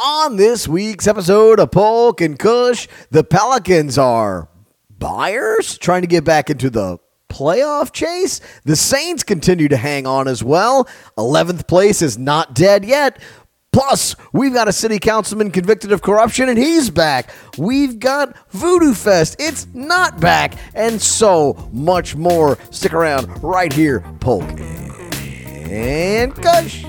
On this week's episode of Poke and Kush, the Pelicans are buyers trying to get back into the playoff chase. The Saints continue to hang on as well. 11th place is not dead yet. Plus, we've got a city councilman convicted of corruption and he's back. We've got Voodoo Fest, it's not back, and so much more. Stick around right here, Poke and Kush.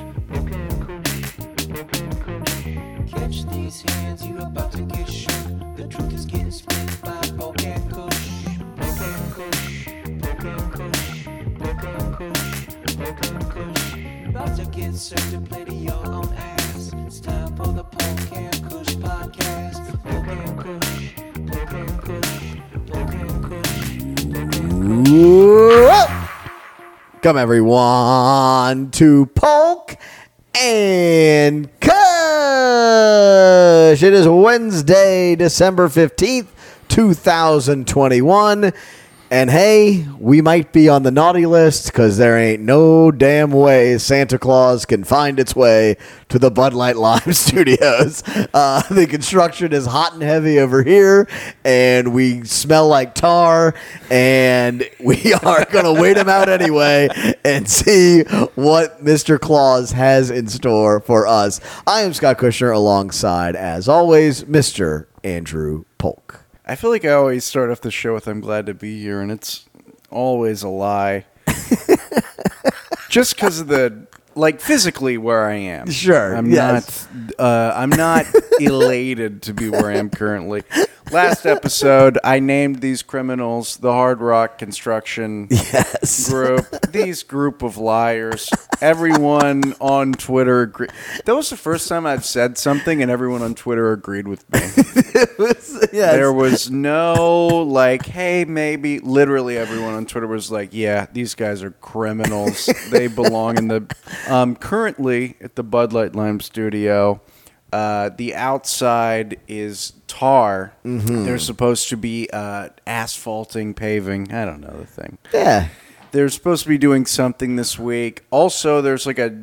These hands, you about to get shook. The truth is getting split by Poke and Kush. Poke and Kush. Poke and Kush. Poke and Kush. Poke and Kush. About to get served to play to your own ass. It's time for the Poke and Kush podcast. Poke and Kush. Poke and Kush. Poke and Kush. Whoa! Come everyone to poke and Kush. It is Wednesday, December 15th, 2021. And hey, we might be on the naughty list because there ain't no damn way Santa Claus can find its way to the Bud Light Live studios. Uh, the construction is hot and heavy over here, and we smell like tar, and we are going to wait him out anyway and see what Mr. Claus has in store for us. I am Scott Kushner alongside, as always, Mr. Andrew Polk. I feel like I always start off the show with "I'm glad to be here," and it's always a lie. Just because of the like physically where I am. Sure, I'm yes. not. Uh, I'm not elated to be where I am currently. Last episode, I named these criminals the Hard Rock Construction Yes. group. these group of liars. Everyone on Twitter agreed. That was the first time I've said something, and everyone on Twitter agreed with me. yes. There was no like, hey, maybe. Literally, everyone on Twitter was like, yeah, these guys are criminals. they belong in the. Um, currently at the Bud Light Lime studio, uh, the outside is tar. They're supposed to be uh, asphalting, paving. I don't know the thing. yeah. They're supposed to be doing something this week. Also, there's like a.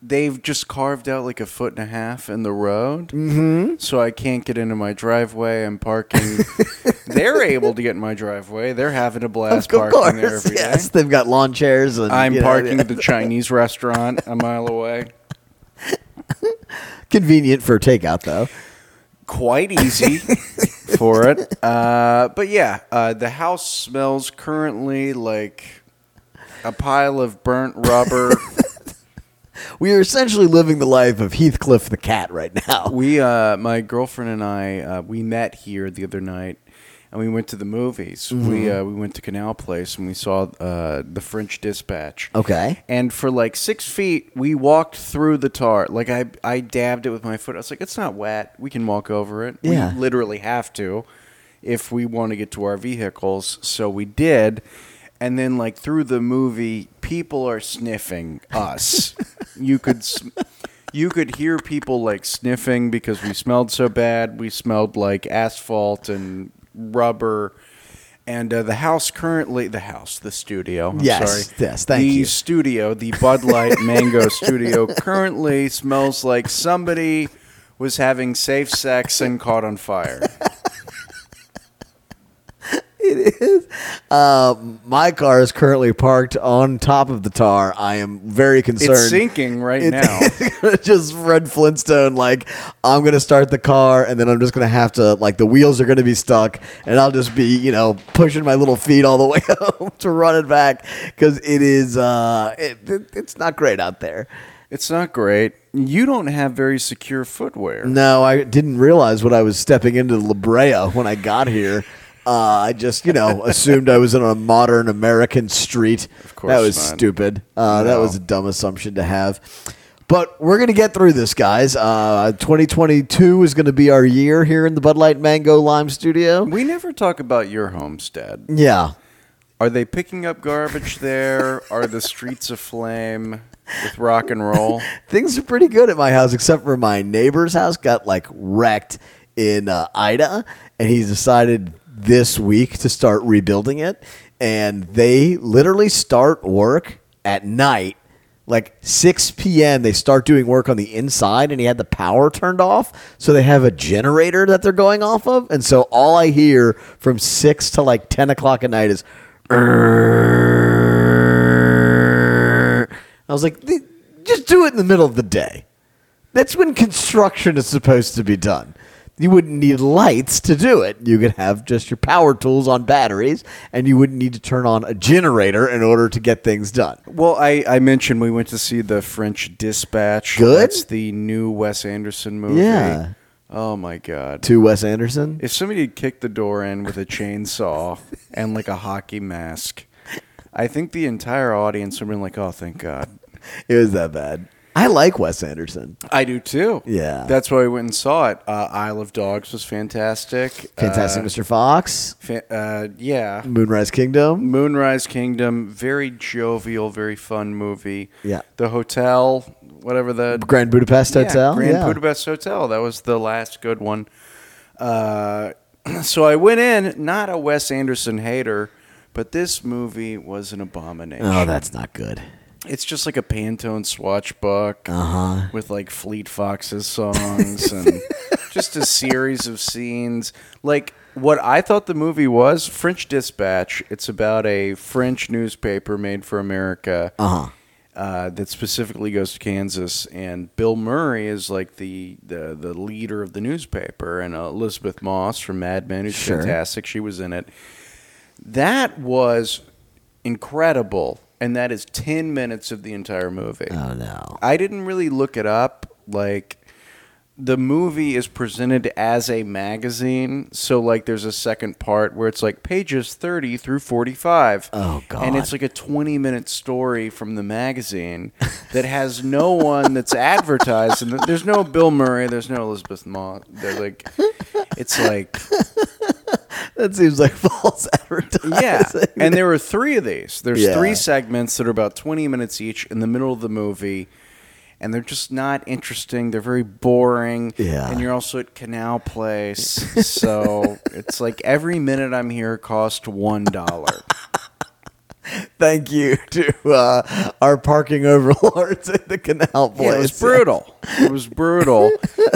They've just carved out like a foot and a half in the road, mm-hmm. so I can't get into my driveway. I'm parking. They're able to get in my driveway. They're having a blast Of parking there course, every day. yes. They've got lawn chairs. And, I'm you know, parking at the Chinese restaurant a mile away. Convenient for takeout, though. Quite easy for it. Uh, but yeah, uh, the house smells currently like a pile of burnt rubber. We are essentially living the life of Heathcliff the cat right now. We, uh, my girlfriend and I, uh, we met here the other night, and we went to the movies. We uh, we went to Canal Place and we saw uh, the French Dispatch. Okay. And for like six feet, we walked through the tar. Like I, I dabbed it with my foot. I was like, it's not wet. We can walk over it. Yeah. We literally have to, if we want to get to our vehicles. So we did. And then, like through the movie, people are sniffing us. you could, sm- you could hear people like sniffing because we smelled so bad. We smelled like asphalt and rubber. And uh, the house currently, the house, the studio. I'm Yes, sorry. yes, thank the you. studio, the Bud Light Mango studio, currently smells like somebody was having safe sex and caught on fire. It is. Uh, my car is currently parked on top of the tar. I am very concerned. It's sinking right It- now. just Fred Flintstone. Like I'm gonna start the car, and then I'm just gonna have to like the wheels are gonna be stuck, and I'll just be you know pushing my little feet all the way home to run it back because it is uh it, it, it's not great out there. It's not great. You don't have very secure footwear. No, I didn't realize what I was stepping into La Brea when I got here. Uh, I just, you know, assumed I was in a modern American street. Of course that was not. stupid. Uh, That was a dumb assumption to have. But we're gonna get through this, guys. Uh, 2022 is gonna be our year here in the Bud Light Mango Lime Studio. We never talk about your homestead. Yeah, Are they picking up garbage there? Are the streets aflame with rock and roll? things are pretty good at my house, except for my neighbor's house got like wrecked in uh, Ida, and he's decided this week to start rebuilding it. And they literally start work at night like 6 p.m. they start doing work on the inside and he had the power turned off so they have a generator that they're going off of and so all i hear from 6 to like 10 o'clock at night is i was like just do it in the middle of the day that's when construction is supposed to be done. You wouldn't need lights to do it. You could have just your power tools on batteries, and you wouldn't need to turn on a generator in order to get things done. Well, I, I mentioned we went to see the French Dispatch. Good? That's the new Wes Anderson movie. Yeah. Oh my god. To Wes Anderson. If somebody had kicked the door in with a chainsaw and like a hockey mask, I think the entire audience would have been like, "Oh, thank God." It was that bad. I like Wes Anderson. I do too. Yeah. that's why we went and saw it. Uh, Isle of Dogs was fantastic. Fantastic Uh, Mr. Fox. fa- uh, yeah. Moonrise Kingdom. Moonrise Kingdom, very jovial, very fun movie. Yeah. The hotel, whatever the Grand Budapest Yeah, Hotel. Grand yeah. Budapest Hotel. That was the last good one. Uh, so I went in, not a Wes Anderson hater, but this movie was an abomination. Oh, that's not good. It's just like a Pantone swatch book Uh-huh. with like Fleet Foxes songs and just a series of scenes. Like what I thought the movie was French Dispatch. It's about a French newspaper made for America Uh-huh. uh, that specifically goes to Kansas. And Bill Murray is like the, the, the leader of the newspaper. And uh, Elisabeth Moss from Mad Men, who's Sure. fantastic. She was in it. That was incredible. And that is 10 minutes of the entire movie. Oh no. I didn't really look it up. Like the movie is presented as a magazine, so like there's a second part where it's like pages 30 through 45. Oh, God. And it's like a 20 minute story from the magazine that has no one that's advertised and there's no Bill Murray, there's no Elisabeth Moss. They're like it's like That seems like false advertising. yeah. And there were three of these. There's Yeah. three segments that are about 20 minutes each in the middle of the movie. And they're just not interesting. They're very boring. Yeah. And you're also at Canal Place. so it's like every minute I'm here cost $1. Thank you to uh, our parking overlords at the canal place. Yeah, it was brutal. It was brutal.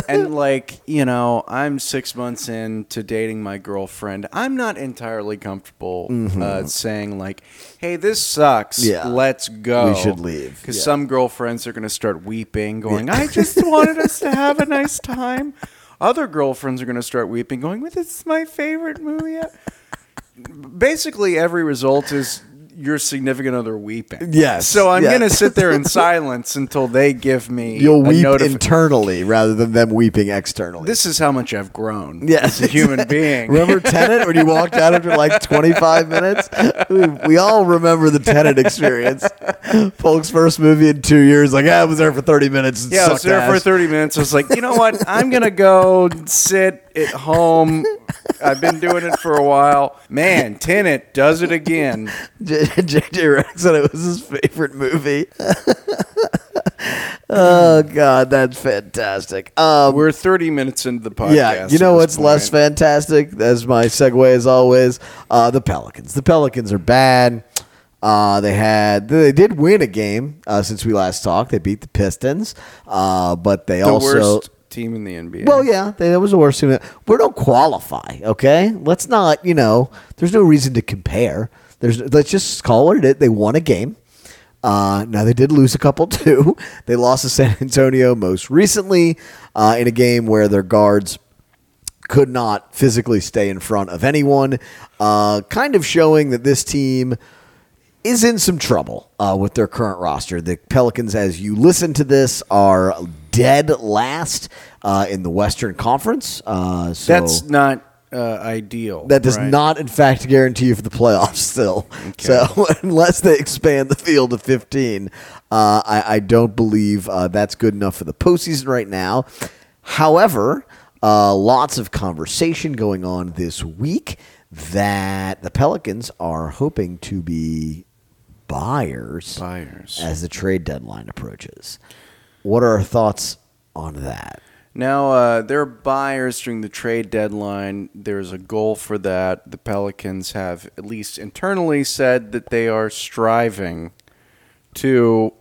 and like, you know, I'm six months into dating my girlfriend. I'm not entirely comfortable uh, saying like, "Hey, this sucks. Mm-hmm. Yeah. Let's go. We should leave." Because Yeah. some girlfriends are going to start weeping, going, "I just wanted us to have a nice time." Other girlfriends are going to start weeping, going, "Well, "This is my favorite movie." Basically, every result is your significant other weeping. Yes, So I'm yeah. going to sit there in silence until they give me You'll a weep notifi- internally rather than them weeping externally. This is how much I've grown Yes, as a human being. Remember Tenet when you walked out after like 25 minutes? We, we all remember the Tenet experience. Folks' first movie in two years, like, ah, I was there for 30 minutes. and Yeah, I was there for 30 minutes. I was like, you know what? I'm going to go sit at home. I've been doing it for a while. Man, Tenet does it again. JJ Rex said it was his favorite movie. oh, God, that's fantastic. Um, We're 30 minutes into the podcast. Yeah, you know what's this less fantastic? As my segue as always, uh, the Pelicans. The Pelicans are bad. Uh, they had they did win a game uh, since we last talked. They beat the Pistons, uh, but they The also worst team in the NBA. well, yeah, they, that was the worst team. We don't qualify, okay? Let's not, you know, there's no reason to compare. There's let's just call it it. They won a game. Uh, now they did lose a couple too. They lost to San Antonio most recently uh, in a game where their guards could not physically stay in front of anyone. Uh, kind of showing that this team is in some trouble uh, with their current roster. The Pelicans, as you listen to this, are dead last uh, in the Western Conference. Uh, so That's not uh, ideal. that does right? not, in fact, guarantee you for the playoffs still. So unless they expand the field to 15, uh, I, I don't believe uh, that's good enough for the postseason right now. However, uh, lots of conversation going on this week that the Pelicans are hoping to be buyers Buyers. as the trade deadline approaches. What are our thoughts on that? Now, uh, there are buyers during the trade deadline. There's a goal for that. The Pelicans have, at least internally, said that they are striving to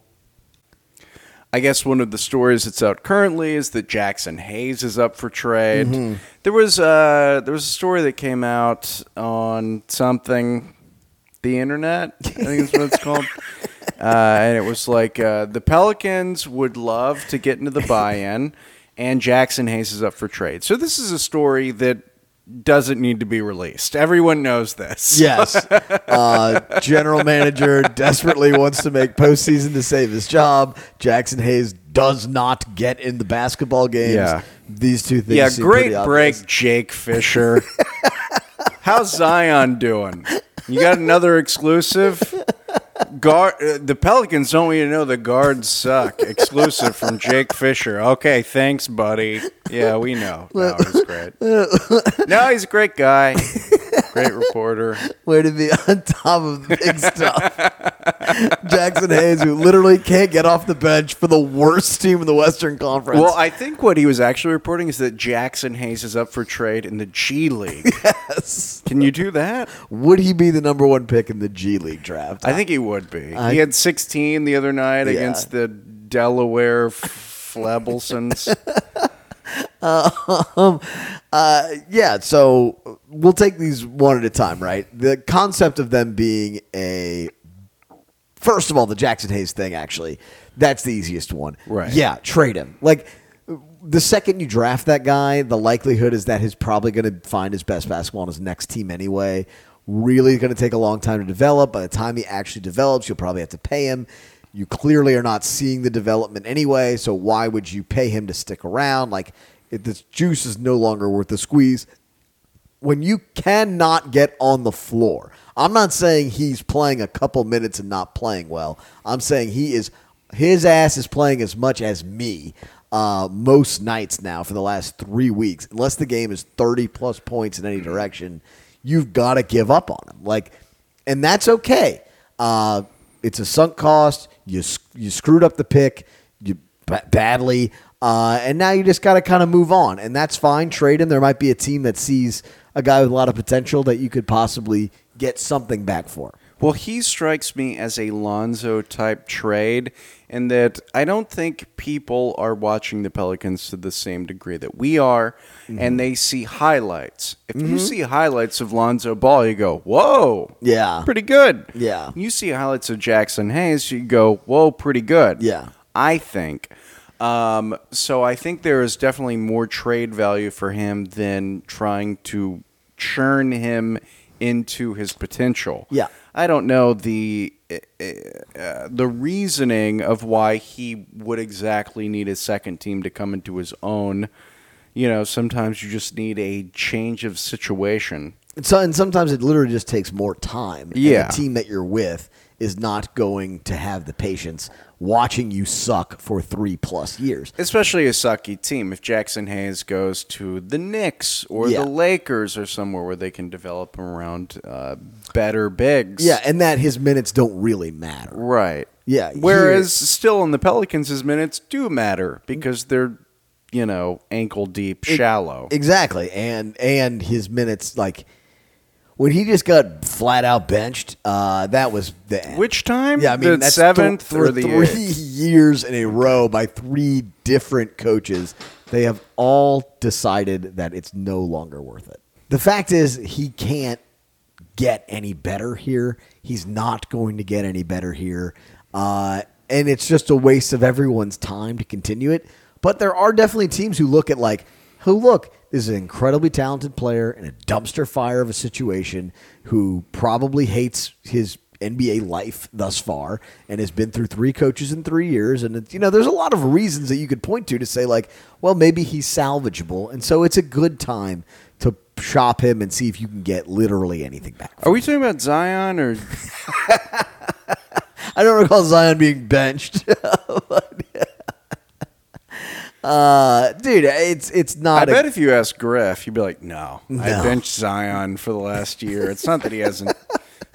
I guess one of the stories that's out currently is that Jaxson Hayes is up for trade. There was uh, there was a story that came out on something, the internet. I think that's what it's called. Uh, and it was like uh, the Pelicans would love to get into the buy-in, and Jaxson Hayes is up for trade. So this is a story that doesn't need to be released. Everyone knows this. Yes. Uh, general manager desperately wants to make postseason to save his job. Jaxson Hayes does not get in the basketball games. Yeah. These two things. Yeah, great break, obvious. Jake Fisher. How's Zion doing? You got another exclusive? Guard, uh, the Pelicans don't want you to know the guards suck. Exclusive from Jake Fisher. Okay, thanks, buddy. Yeah, we know. No, he's great. No, he's a great guy. Great reporter. Way to be on top of the big stuff. Jaxson Hayes, who literally can't get off the bench for the worst team in the Western Conference. Well, I think what he was actually reporting is that Jaxson Hayes is up for trade in the G League. yes. Can you do that? Would he be the number one pick in the G League draft? I think he would be. I- he had 16 the other night Yeah. against the Delaware Flebelsons. Uh, yeah, so we'll take these one at a time, right? The concept of them being a first of all, the Jaxson Hayes thing, actually, that's the easiest one. Right. Yeah, trade him. Like the second you draft that guy, the likelihood is that he's probably going to find his best basketball on his next team anyway. Really going to take a long time to develop. By the time he actually develops, you'll probably have to pay him. You clearly are not seeing the development anyway, so why would you pay him to stick around? Like, if this juice is no longer worth the squeeze when you cannot get on the floor. I'm not saying he's playing a couple minutes and not playing well. I'm saying he is his ass is playing as much as me uh, most nights now for the last three weeks. Unless the game is 30 plus points in any direction, you've got to give up on him. Like, and that's okay. Uh, it's a sunk cost. You you screwed up the pick. You ba- badly. Uh, and now you just got to kind of move on, and that's fine. Trade him. There might be a team that sees a guy with a lot of potential that you could possibly get something back for. Well, he strikes me as a Lonzo type trade in that I don't think people are watching the Pelicans to the same degree that we are, Mm-hmm. and they see highlights. If you see highlights of Lonzo Ball, you go, "Whoa, Yeah. pretty good." Yeah. You see highlights of Jaxson Hayes, you go, "Whoa, pretty good." Yeah. I think. Um, so I think there is definitely more trade value for him than trying to churn him into his potential. Yeah. I don't know the uh, the reasoning of why he would exactly need a second team to come into his own. You know, sometimes you just need a change of situation. And, so, and sometimes it literally just takes more time. and Yeah. the team that you're with is not going to have the patience watching you suck for three plus years. Especially a sucky team. If Jaxson Hayes goes to the Knicks or Yeah. the Lakers or somewhere where they can develop around uh, better bigs. Yeah, and that his minutes don't really matter. Right. Yeah, Whereas still in the Pelicans, his minutes do matter because they're, you know, ankle deep, shallow. Exactly, and and his minutes like when he just got flat out benched. Uh, that was the end. Which time? Yeah, I mean the that's seventh th- for the three eighth? years in a row by three different coaches. They have all decided that it's no longer worth it. The fact is, he can't get any better here. He's not going to get any better here, uh, and it's just a waste of everyone's time to continue it. But there are definitely teams who look at like, who look, is an incredibly talented player in a dumpster fire of a situation who probably hates his NBA life thus far and has been through three coaches in three years. And, it's, you know, there's a lot of reasons that you could point to to say, like, well, maybe he's salvageable. And so it's a good time to shop him and see if you can get literally anything back. Are we talking about Zion or I don't recall Zion being benched. But, uh, dude, it's it's I not. a- bet if you ask Griff, you'd be like, "No, I No. benched Zion for the last year. It's not that he hasn't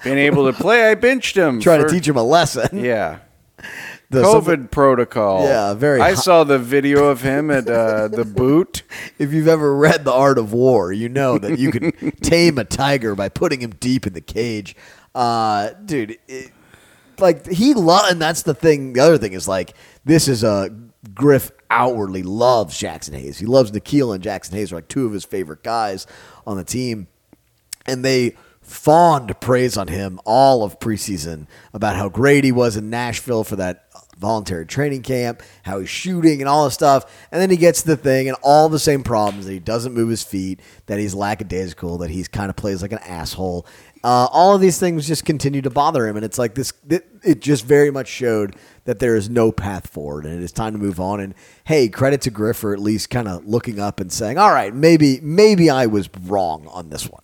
been able to play. I benched him. trying for- to teach him a lesson. Yeah, The- COVID protocol. Yeah, very I hi- saw the video of him at uh, the boot. If you've ever read The Art of War, you know that you can tame a tiger by putting him deep in the cage. Uh, dude, it, like he lo- and that's the thing. The other thing is like this is a Griff outwardly loves Jaxson Hayes. He loves Nickeil and Jaxson Hayes are like two of his favorite guys on the team, and they fawned praise on him all of preseason about how great he was in Nashville for that voluntary training camp, how he's shooting and all this stuff. And then he gets the thing and all the same problems that he doesn't move his feet, that he's lackadaisical, that he's kind of plays like an asshole. Uh, all of these things just continue to bother him. And it's like this, it, it just very much showed that there is no path forward and it is time to move on. And hey, credit to Griff for at least kind of looking up and saying, all right, maybe, maybe I was wrong on this one.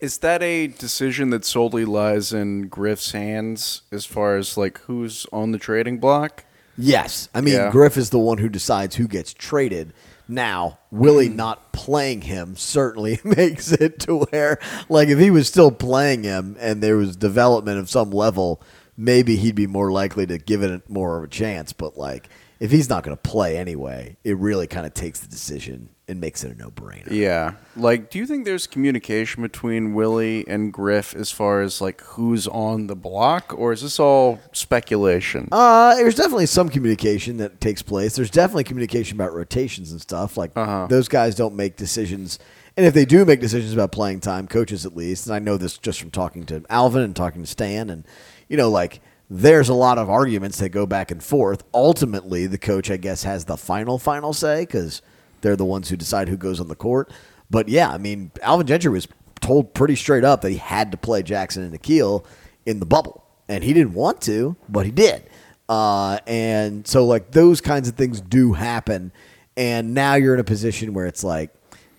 Is that a decision that solely lies in Griff's hands as far as like who's on the trading block? Yes. I mean, Yeah. Griff is the one who decides who gets traded. Now, Willie hmm. not playing him certainly makes it to where, like, if he was still playing him and there was development of some level, maybe he'd be more likely to give it more of a chance. But, like, if he's not going to play anyway, it really kind of takes the decision and makes it a no brainer. Yeah. Like, do you think there's communication between Willie and Griff as far as like who's on the block, or is this all speculation? Uh, there's definitely some communication that takes place. There's definitely communication about rotations and stuff. Like Uh-huh. those guys don't make decisions, and if they do make decisions about playing time, coaches at least, and I know this just from talking to Alvin and talking to Stan, and you know, like there's a lot of arguments that go back and forth. Ultimately, the coach, I guess, has the final final say because they're the ones who decide who goes on the court. But yeah, I mean, Alvin Gentry was told pretty straight up that he had to play Jaxson and Nickeil in the bubble, and he didn't want to, but he did. Uh, and so, like those kinds of things do happen, and now you're in a position where it's like,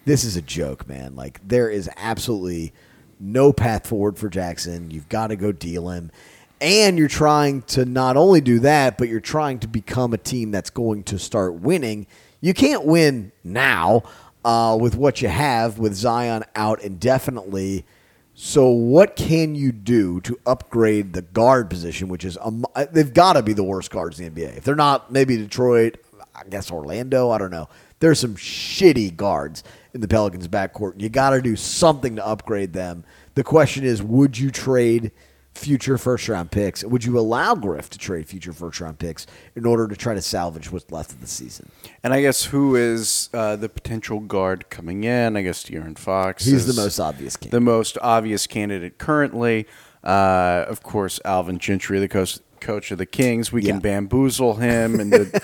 this is a joke, man. Like there is absolutely no path forward for Jaxson. You've got to go deal him. And you're trying to not only do that, but you're trying to become a team that's going to start winning. You can't win now uh, with what you have with Zion out indefinitely. So, what can you do to upgrade the guard position, which is um, they've got to be the worst guards in the NBA. If they're not, maybe Detroit, I guess Orlando. I don't know. There's some shitty guards in the Pelicans' backcourt. You got to do something to upgrade them. The question is, would you trade future first round picks? Would you allow Griff to trade future first round picks in order to try to salvage what's left of the season? and I guess who is uh, the potential guard coming in? I guess De'Aaron Fox. He's the most obvious candidate. The most obvious candidate currently. Uh, of course, Alvin Gentry, the coach, coach of the Kings. We Yeah. can bamboozle him into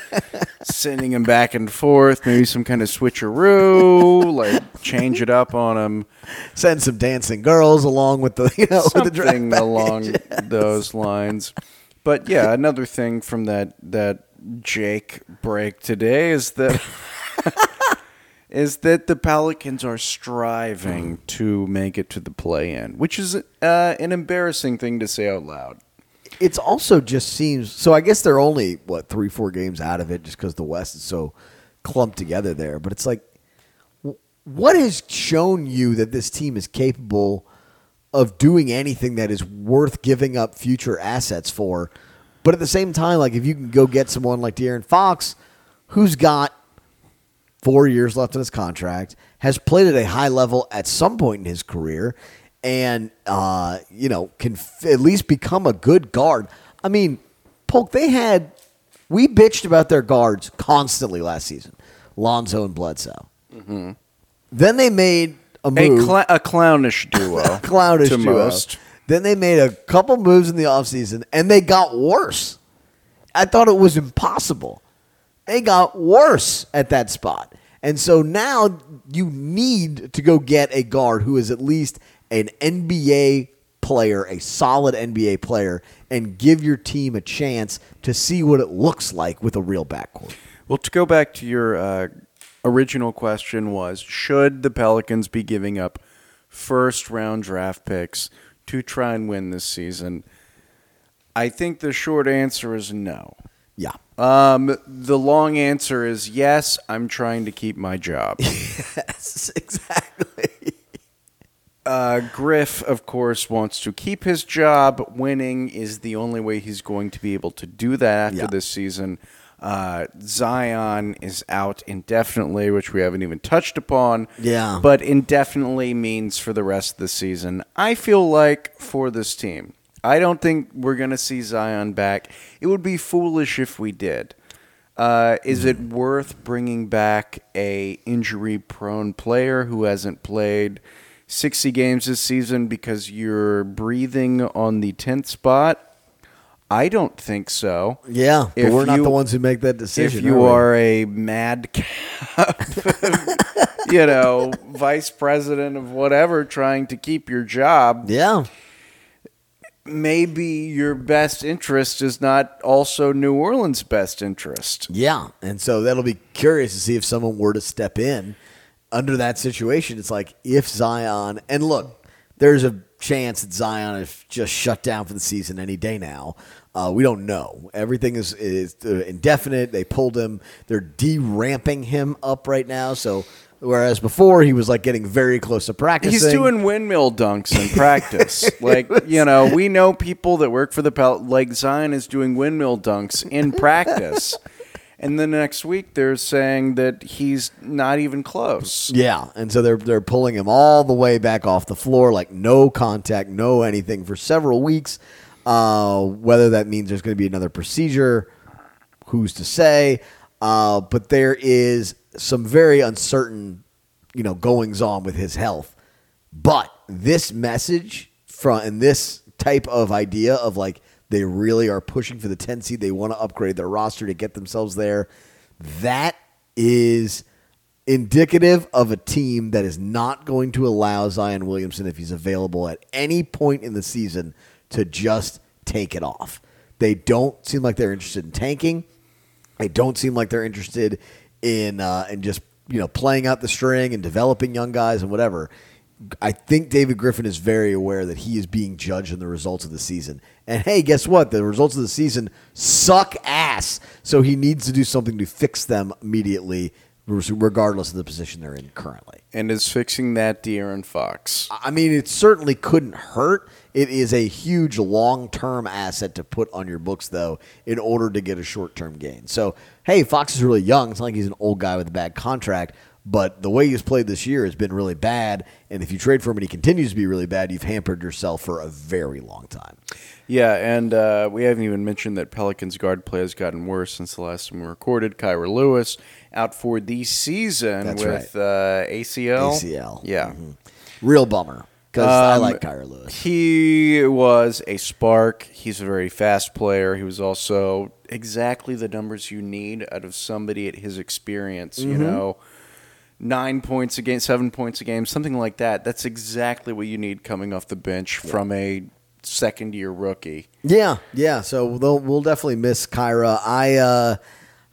sending him back and forth. Maybe some kind of switcheroo, like change it up on him. Send some dancing girls along with the you know with the draft along those lines. But yeah, another thing from that that Jake break today is that is that the Pelicans are striving to make it to the play-in, which is uh, an embarrassing thing to say out loud. It's also just seems so. I guess they're only what three, four games out of it, just because the West is so clumped together there. But it's like, what has shown you that this team is capable of doing anything that is worth giving up future assets for? But at the same time, like if you can go get someone like De'Aaron Fox, who's got four years left in his contract, has played at a high level at some point in his career, and uh, you know can f- at least become a good guard. I mean, Polk, they had we bitched about their guards constantly last season, Lonzo and Bledsoe. Then they made a A, move, cla- a clownish duo, clownish duo. most. Then they made a couple moves in the offseason, and they got worse. I thought it was impossible. They got worse at that spot. And so now you need to go get a guard who is at least an NBA player, a solid NBA player, and give your team a chance to see what it looks like with a real backcourt. Well, to go back to your uh, original question was should the Pelicans be giving up first round draft picks to try and win this season? I think the short answer is no. Yeah. Um, the long answer is yes, I'm trying to keep my job. Yes, exactly. Uh, Griff, of course, wants to keep his job. Winning is the only way he's going to be able to do that after Yeah. this season. Uh, Zion is out indefinitely, which we haven't even touched upon. Yeah. But indefinitely means for the rest of the season. I feel like for this team, I don't think we're going to see Zion back. It would be foolish if we did. Uh, is it worth bringing back a injury-prone player who hasn't played 60 games this season because you're breathing on the 10th spot? I don't think so. Yeah, but If we're not you- the ones who make that decision. if you we? are a madcap, you know, vice president of whatever, trying to keep your job, yeah, maybe your best interest is not also New Orleans' best interest. yeah, and so that'll be curious to see if someone were to step in under that situation. It's like if Zion and look, there's a chance that Zion is just shut down for the season any day now. Uh, we don't know. Everything is is uh, indefinite. They pulled him. They're de-ramping him up right now. So whereas before he was like getting very close to practice. He's doing windmill dunks in practice. like, you know, we know people that work for the Pel like Zion is doing windmill dunks in practice. And then next week they're saying that he's not even close. Yeah, and so they're they're pulling him all the way back off the floor, like no contact, no anything for several weeks. Uh, whether that means there's going to be another procedure, who's to say? Uh, but there is some very uncertain, you know, goings on with his health. But this message from and this type of idea of like they really are pushing for the 10 seed, they want to upgrade their roster to get themselves there. That is indicative of a team that is not going to allow Zion Williamson, if he's available at any point in the season, to just take it off. They don't seem like they're interested in tanking. They don't seem like they're interested in uh, in just you know playing out the string and developing young guys and whatever. I think David Griffin is very aware that he is being judged on the results of the season. And hey, guess what? The results of the season suck ass. So he needs to do something to fix them immediately, regardless of the position they're in currently. And is fixing that De'Aaron Fox. I mean, it certainly couldn't hurt. It is a huge long term asset to put on your books, though, in order to get a short term gain. So, hey, Fox is really young. It's not like he's an old guy with a bad contract, but the way he's played this year has been really bad. And if you trade for him and he continues to be really bad, you've hampered yourself for a very long time. Yeah, and uh, we haven't even mentioned that Pelicans guard play has gotten worse since the last time we recorded. Kira Lewis out for the season That's with uh, ACL. ACL. Yeah. Real bummer because I Um, like Kira Lewis. He was a spark. He's a very fast player. He was also exactly the numbers you need out of somebody at his experience. You Mm-hmm. know, nine points a game, seven points a game, something like that. That's exactly what you need coming off the bench from a second year rookie. Yeah, yeah. So they'll, we'll definitely miss Kira. I uh,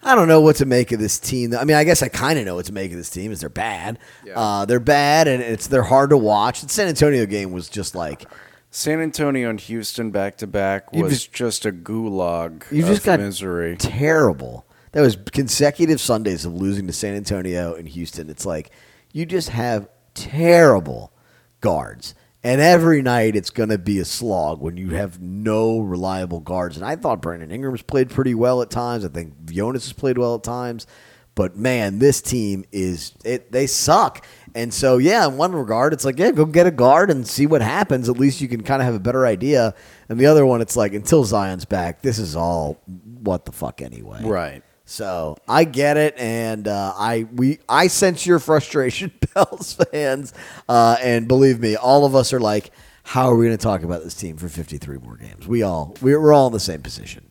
I don't know what to make of this team. I mean, I guess I kind of know what to make of this team. Is they're bad. Yeah. Uh, they're bad, and it's they're hard to watch. The San Antonio game was just like San Antonio and Houston back to back was just- just, a gulag you of just got misery. terrible. That was consecutive Sundays of losing to San Antonio and Houston. It's like you just have terrible guards. And every night it's going to be a slog when you have no reliable guards. And I thought Brandon Ingram's played pretty well at times. I think Jonas has played well at times. But man, this team is it. They suck. And so yeah, in one regard, it's like yeah, go get a guard and see what happens. At least you can kind of have a better idea. And the other one, it's like until Zion's back, this is all what the fuck anyway. Right. So I get it, and uh, I we I sense your frustration, Pels fans, uh, and believe me, all of us are like, how are we going to talk about this team for 53 more games? We all we're all in the same position.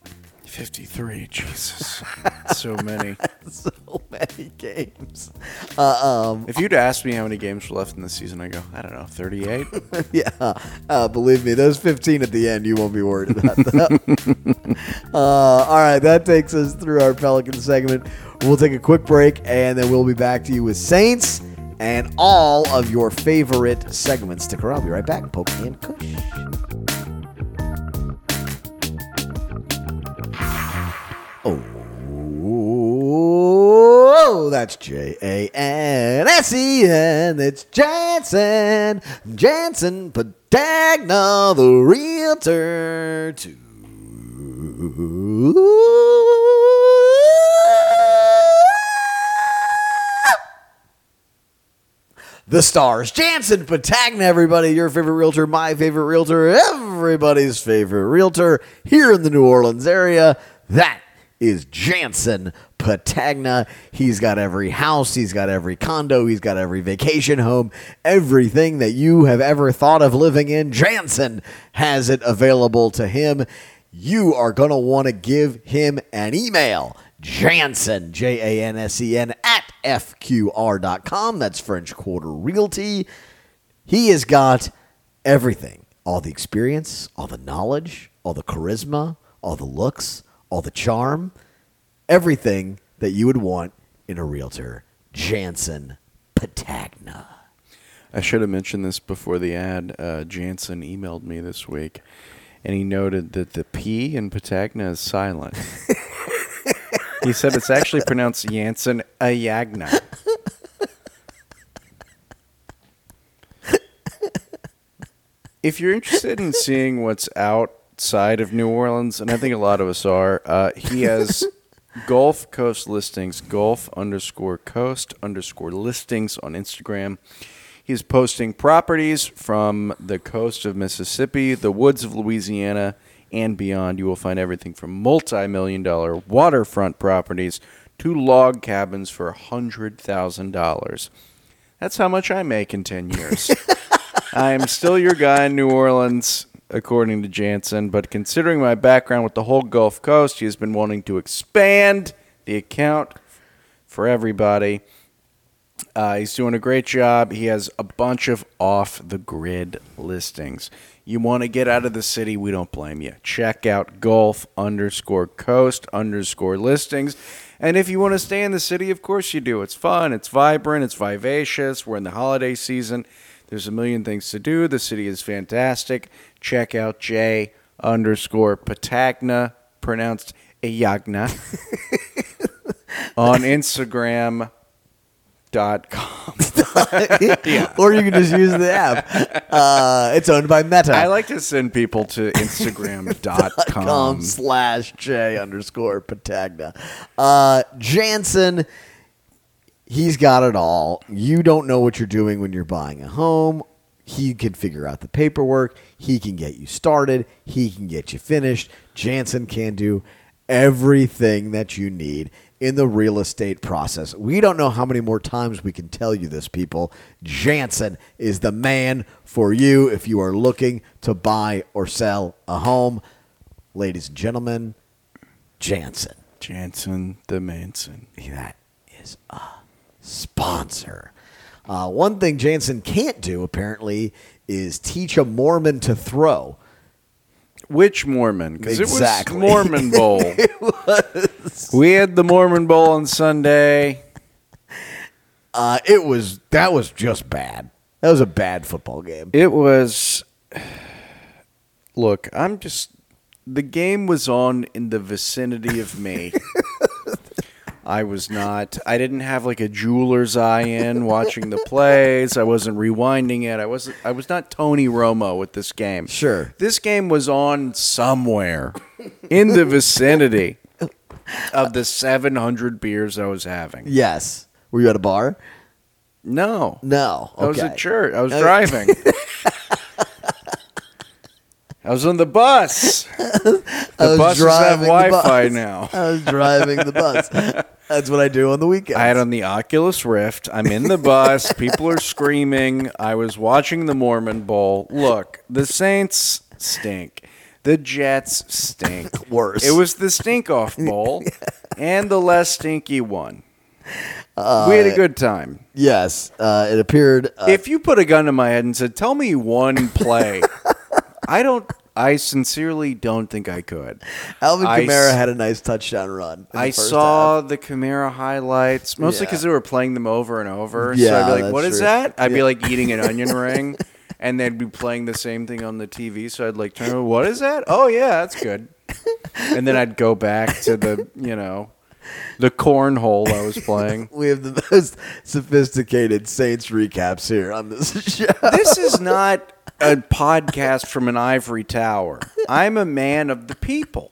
53, Jesus. so many. so many games. Uh, um, If you'd asked me how many games were left in the season, I go, I don't know, 38? yeah, uh, believe me, those 15 at the end, you won't be worried about that. uh, all right, that takes us through our Pelican segment. We'll take a quick break, and then we'll be back to you with Saints and all of your favorite segments. Stick around. I'll be right back. Poke and Kush. Oh, that's J A N S E N. It's Jansen, Jansen Patagna, the realtor. To the stars. Jansen Patagna, everybody, your favorite realtor, my favorite realtor, everybody's favorite realtor here in the New Orleans area. That is Jansen Patagna. He's got every house, he's got every condo, he's got every vacation home, everything that you have ever thought of living in. Jansen has it available to him. You are going to want to give him an email. Jansen, J A N S E N, at FQR.com. That's French Quarter Realty. He has got everything all the experience, all the knowledge, all the charisma, all the looks, all the charm, everything that you would want in a realtor. Jansen Patagna. I should have mentioned this before the ad. Uh, Jansen emailed me this week, and he noted that the P in Patagna is silent. he said it's actually pronounced Jansen Ayagna. if you're interested in seeing what's outside of New Orleans, and I think a lot of us are, uh, he has Gulf Coast listings, Gulf underscore Coast underscore listings on Instagram. He's posting properties from the coast of Mississippi, the woods of Louisiana, and beyond. You will find everything from multi million dollar waterfront properties to log cabins for $100,000. That's how much I make in 10 years. I am still your guy in New Orleans, according to Jansen, but considering my background with the whole Gulf Coast, he has been wanting to expand the account for everybody. Uh, he's doing a great job. He has a bunch of off the grid listings. You want to get out of the city? We don't blame you. Check out Gulf underscore Coast underscore listings. And if you want to stay in the city, of course you do. It's fun, it's vibrant, it's vivacious. We're in the holiday season. There's a million things to do. The city is fantastic. Check out J underscore Patagna, pronounced Ayagna, on Instagram dot com. Or you can just use the app. Uh, it's owned by Meta. I like to send people to Instagram.com. com slash J underscore Patagna. Uh, Jansen, he's got it all. You don't know what you're doing when you're buying a home. He can figure out the paperwork. He can get you started. He can get you finished. Jansen can do everything that you need in the real estate process. We don't know how many more times we can tell you this, people. Jansen is the man for you if you are looking to buy or sell a home. Ladies and gentlemen, Jansen. Jansen the Manson. That is a sponsor. Uh, one thing Jansen can't do, apparently, is teach a Mormon to throw. Which Mormon? Because Exactly. it was Mormon Bowl. We had the Mormon Bowl on Sunday. Uh, it was that was just bad. That was a bad football game. It was. Look, I'm just. The game was on in the vicinity of me. I was not. I didn't have like a jeweler's eye in watching the plays. I wasn't rewinding it. I wasn't. I was not Tony Romo with this game. Sure. This game was on somewhere in the vicinity of the 700 beers I was having. Yes. Were you at a bar? No. No. I was Okay. at church. I was driving. I was on the bus. The I was buses have Wi-Fi now. I was driving the bus. That's what I do on the weekends. I had on the Oculus Rift. I'm in the bus. People are screaming. I was watching the Mormon Bowl. Look, the Saints stink. The Jets stink. Worse. It was the stink off bowl and the less stinky one. Uh, we had a good time. yes. Uh, it appeared. Uh, if you put a gun to my head and said, "Tell me one play," I don't. I sincerely don't think I could. Alvin I Kamara s- had a nice touchdown run. in the I saw half. the Kamara highlights mostly Yeah. because they were playing them over and over. Yeah, so I'd be like, "What is true. that?" I'd be like eating an onion ring, and they'd be playing the same thing on the TV. So I'd like turn. over, What is that? Oh yeah, that's good. And then I'd go back to the you know, the cornhole I was playing. We have the most sophisticated Saints recaps here on this show. this is not a podcast from an ivory tower. I'm a man of the people.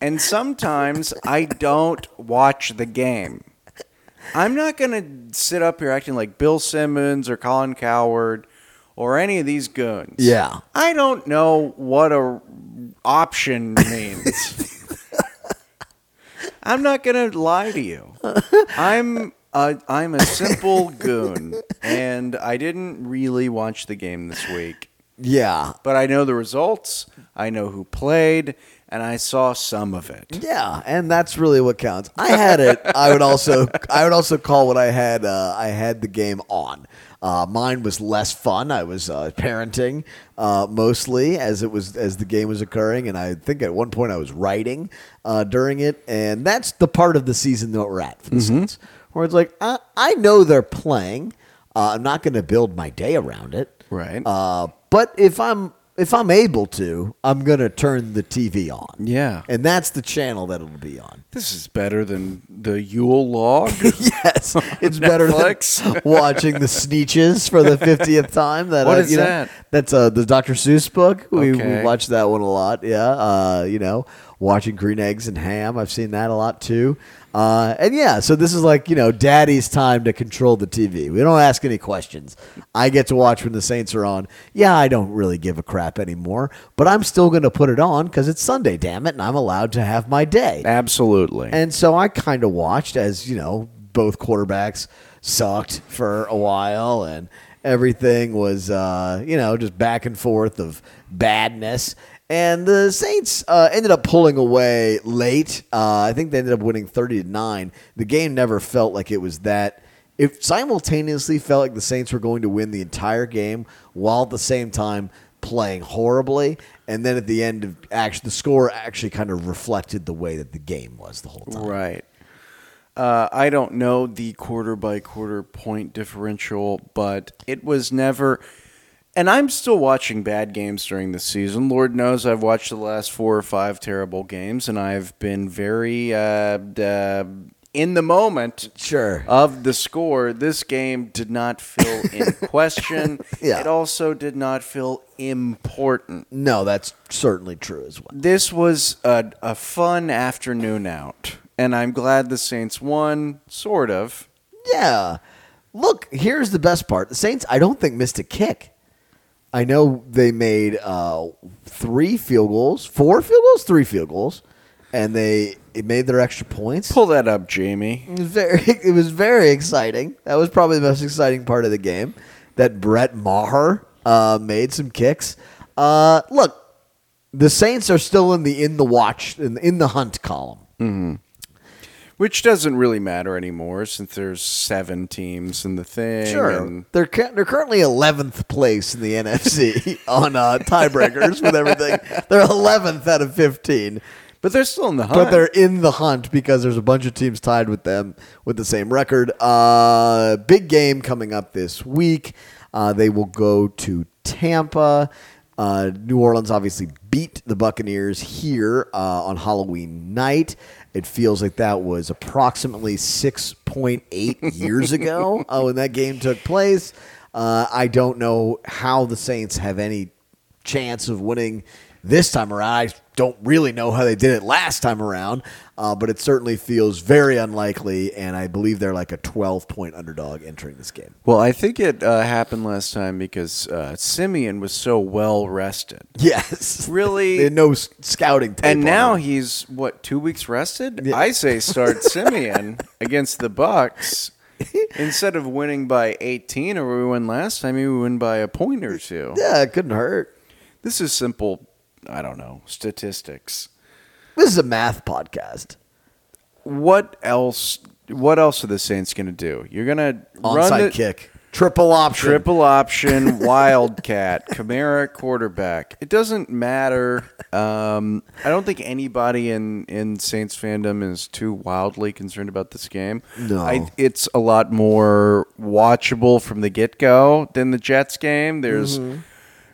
And sometimes I don't watch the game. I'm not going to sit up here acting like Bill Simmons or Colin Cowherd or any of these goons. Yeah. I don't know what a option means. I'm not gonna lie to you. I'm a, I'm a simple goon, and I didn't really watch the game this week. Yeah. But I know the results. I know who played, and I saw some of it. Yeah, and that's really what counts. I had it. I would also I would also call what I had uh, I had the game on. Uh, mine was less fun. I was uh, parenting uh, mostly as it was as the game was occurring, and I think at one point I was writing uh, during it, and that's the part of the season that we're at for the Saints, where it's like I, I know they're playing. Uh, I'm not going to build my day around it, Right. Uh, but if I'm if I'm able to, I'm going to turn the TV on. Yeah. And that's the channel that it'll be on. This is better than the Yule log. yes, it's better than watching the Sneetches for the fiftieth time. That What uh, is you know, that? That's uh, the Dr. Seuss book. We, Okay. we watched that one a lot. Yeah, uh, you know, watching Green Eggs and Ham. I've seen that a lot too. Uh, and yeah, so this is like you know, Daddy's time to control the TV. We don't ask any questions. I get to watch when the Saints are on. Yeah, I don't really give a crap anymore, but I'm still going to put it on because it's Sunday. Damn it, and I'm allowed to have my day. Absolutely. And so I kind of watched as, you know, both quarterbacks sucked for a while and everything was, uh, you know, just back and forth of badness. And the Saints uh, ended up pulling away late. Uh, I think they ended up winning 30 to 9. The game never felt like it was that. It simultaneously felt like the Saints were going to win the entire game while at the same time playing horribly. And then at the end of actually, the score actually kind of reflected the way that the game was the whole time. Right. Uh, I don't know the quarter by quarter point differential, but it was never. And I'm still watching bad games during the season. Lord knows I've watched the last four or five terrible games, and I've been very uh, uh, in the moment Sure. of the score. This game did not feel in question. Yeah. It also did not feel important. No, that's certainly true as well. This was a, a fun afternoon out, and I'm glad the Saints won, sort of. Yeah. Look, here's the best part. The Saints, I don't think missed a kick. I know they made uh, three field goals, four field goals, three field goals, and they it made their extra points. Pull that up, Jamie. It was very, it was very exciting. That was probably the most exciting part of the game. That Brett Maher uh, made some kicks. Uh, look, the Saints are still in the in the watch in, in the hunt column. Which doesn't really matter anymore since there's seven teams in the thing. Sure, and- they're cu- they're currently eleventh place in the NFC on uh, tiebreakers with everything. They're eleventh out of fifteen, but they're still in the hunt. but they're in the hunt because there's a bunch of teams tied with them with the same record. Uh, big game coming up this week. Uh, they will go to Tampa. Uh, New Orleans obviously beat the Buccaneers here uh, on Halloween night. It feels like that was approximately 6.8 years ago uh, when that game took place. Uh, I don't know how the Saints have any chance of winning this time around. I don't really know how they did it last time around, uh, but it certainly feels very unlikely, and I believe they're like a 12 point underdog entering this game. well, I think it uh, happened last time because uh, Siemian was so well rested. Yes. Really? No scouting. And now him. he's what two weeks rested. Yeah. I say start Siemian against the Bucs instead of winning by 18 or we win last time. We win by a point or two. Yeah, it couldn't hurt. This is simple. I don't know statistics. This is a math podcast. What else? What else are the Saints going to do? You're going to run Onside the kick. Triple option. triple option wildcat Kamara quarterback. It doesn't matter. Um, I don't think anybody in in Saints fandom is too wildly concerned about this game. No. I, it's a lot more watchable from the get go than the Jets game. There's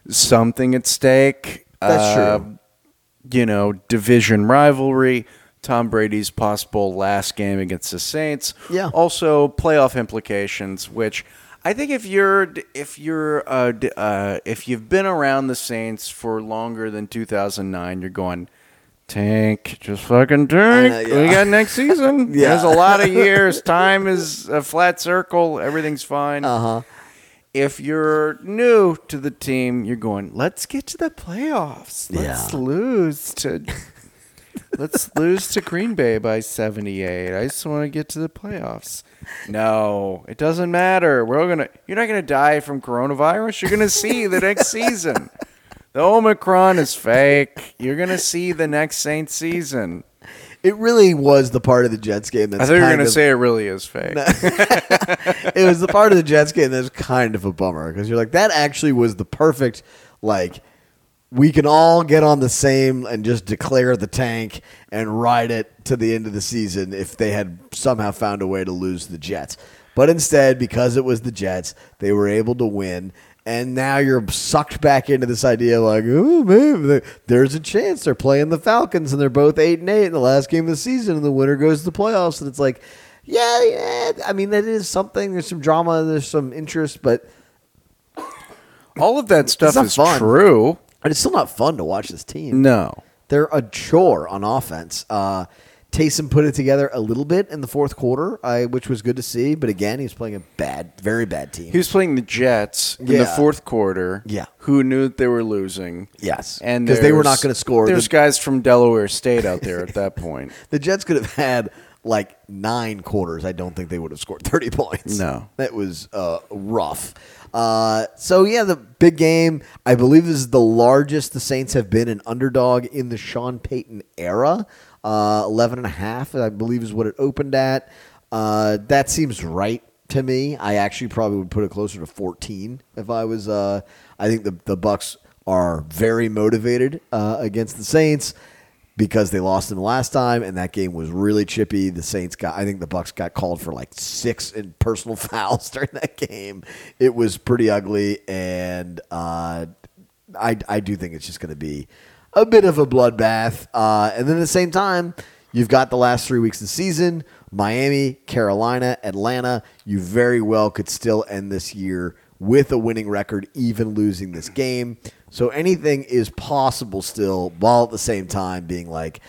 something at stake. That's Uh, true. You know, division rivalry. Tom Brady's possible last game against the Saints. Yeah. Also, playoff implications, which I think if you're if you're uh, uh, if you've been around the Saints for longer than 2009, you're going tank, just fucking tank. Know, yeah. We got next season. Yeah. There's a lot of years. Time is a flat circle. Everything's fine. Uh huh. If you're new to the team, you're going. Let's get to the playoffs. Let's Yeah. lose to. Let's lose to Green Bay by 78. I just want to get to the playoffs. No, it doesn't matter. We're gonna. You're not gonna die from coronavirus. You're gonna see the next season. The Omicron is fake. You're gonna see the next Saints season. It really was the part of the Jets game that's I thought you were gonna say it really is fake. it was the part of the Jets game that's kind of a bummer because you're like that actually was the perfect like we can all get on the same and just declare the tank and ride it to the end of the season if they had somehow found a way to lose the Jets. But instead, because it was the Jets, they were able to win. And now you're sucked back into this idea like, oh man, there- there's a chance they're playing the Falcons and they're both eight and eight in the last game of the season, and the winner goes to the playoffs. And it's like, yeah, yeah. I mean, that is something. There's some drama. There's some interest, but All of that stuff is fun. true. but it's still not fun to watch this team. No. They're a chore on offense. Uh, Taysom put it together a little bit in the fourth quarter, I, which was good to see. But again, he was playing a bad, very bad team. He was playing the Jets in the fourth quarter. Yeah. Who knew that they were losing? Yes. And 'Cause they were not gonna score. There's The- guys from Delaware State out there at that point. the Jets could have had like nine quarters. I don't think they would have scored 30 points. No. That was uh, rough. Uh, so, yeah, the big game. I believe this is the largest the Saints have been an underdog in the Sean Payton era. Uh, 11 and a half, I believe, is what it opened at. Uh, that seems right to me. I actually probably would put it closer to 14 if I was. Uh, I think the, the Bucs are very motivated uh, against the Saints because they lost them last time, and that game was really chippy. The Saints got, I think the Bucs got called for like six in personal fouls during that game. It was pretty ugly, and uh, I I do think it's just going to be a bit of a bloodbath. Uh, and then at the same time, you've got the last three weeks of the season: Miami, Carolina, Atlanta. You very well could still end this year with a winning record, even losing this game. So anything is possible still, while at the same time being like,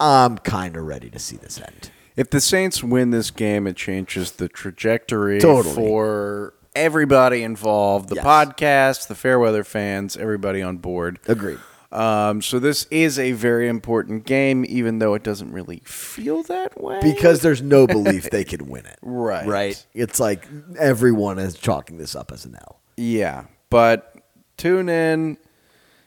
I'm kind of ready to see this end. If the Saints win this game, it changes the trajectory Totally. for everybody involved the Yes. podcast, the Fairweather fans, everybody on board. Agreed. Um, so this is a very important game, even though it doesn't really feel that way. Because there's no belief they could win it. Right. Right. It's like everyone is chalking this up as an L. yeah, but tune in.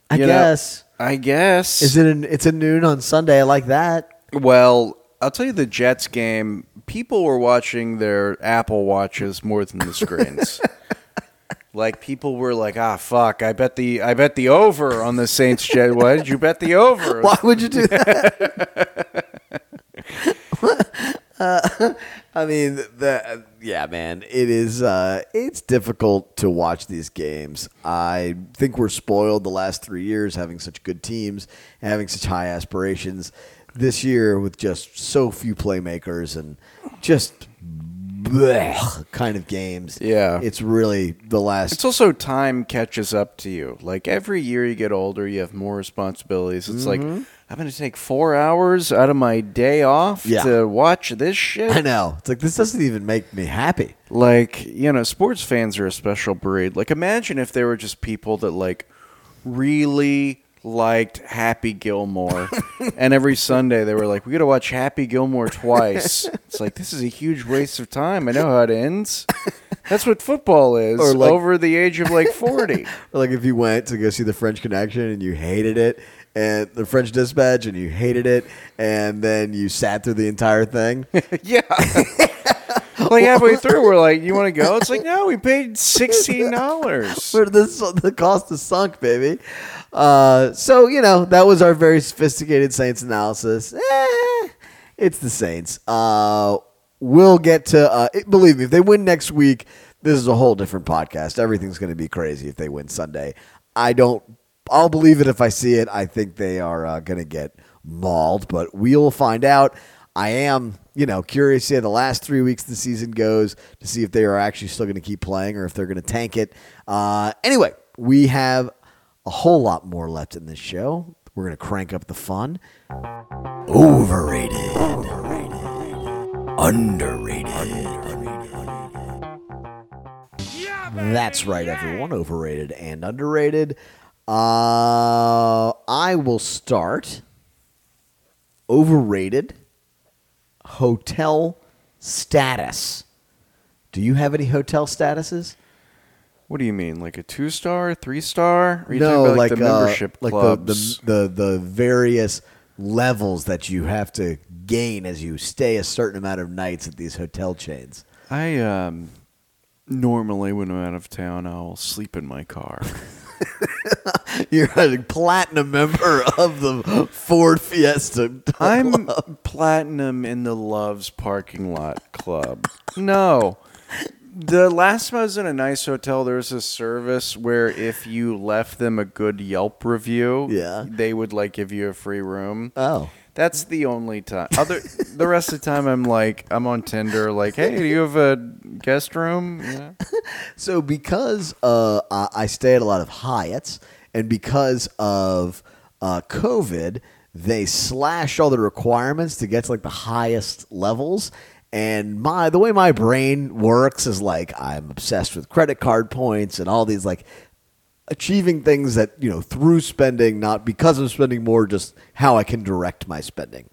I you know, guess. I guess. Is it? An, it's a noon on Sunday. I like that. Well, I'll tell you the Jets game. People were watching their Apple watches more than the screens. like people were like, "Ah, fuck! I bet the I bet the over on the Saints Jet. Why did you bet the over?" Why would you do that? Uh, I mean, the yeah, man, it is. Uh, it's difficult to watch these games. I think we're spoiled the last three years having such good teams, having such high aspirations. This year with just so few playmakers and just bleh kind of games. Yeah. it's really the last. It's also time catches up to you. Like every year you get older, you have more responsibilities. It's like mm-hmm. I'm going to take four hours out of my day off Yeah. to watch this shit. I know. It's like this doesn't even make me happy. like you know sports fans are a special breed like imagine if there were just people that like really liked happy gilmore. And every sunday they were like we gotta watch happy gilmore twice. It's like this is a huge waste of time. I know how it ends. That's what football is Or like- over the age of like 40 Or like if you went to go see the French Connection and you hated it, and the French Dispatch and you hated it, and then you sat through the entire thing. yeah. Like halfway through we're like you want to go? It's like no we paid $16 Where the the cost is sunk, baby. Uh, so you know that was our very sophisticated Saints analysis. Eh, it's the Saints. Uh, we'll get to. Uh, it- believe me, if they win next week, this is a whole different podcast. Everything's going to be crazy if they win Sunday. I don't. I'll believe it if I see it. I think they are uh, going to get mauled, but we'll find out. I am, you know, curious to how the last three weeks the season goes to see if they are actually still going to keep playing or if they're going to tank it. Uh, anyway, we have a whole lot more left in this show. We're going to crank up the fun. Overrated. Underrated. That's right, everyone. Overrated and underrated. Uh, I will start. overrated hotel status. Do you have any hotel statuses? What do you mean, like a two star, three star? Are you no, about, like, like the uh, membership like clubs? The, the the the various levels that you have to gain as you stay a certain amount of nights at these hotel chains. I um normally when I'm out of town, I'll sleep in my car. You're a platinum member of the Ford Fiesta. I'm platinum in the Loves parking lot club. No. The last time I was in a nice hotel, there was a service where if you left them a good Yelp review, Yeah. they would like give you a free room. Oh. That's the only time. Other the rest of the time, I'm like I'm on Tinder. Like, hey, do you have a guest room? Yeah. So because uh, I I stay at a lot of Hyatts, and because of uh, COVID, they slashed all the requirements to get to like the highest levels. And my the way my brain works is like I'm obsessed with credit card points and all these like achieving things that you know through spending, not because of spending more, just how I can direct my spending.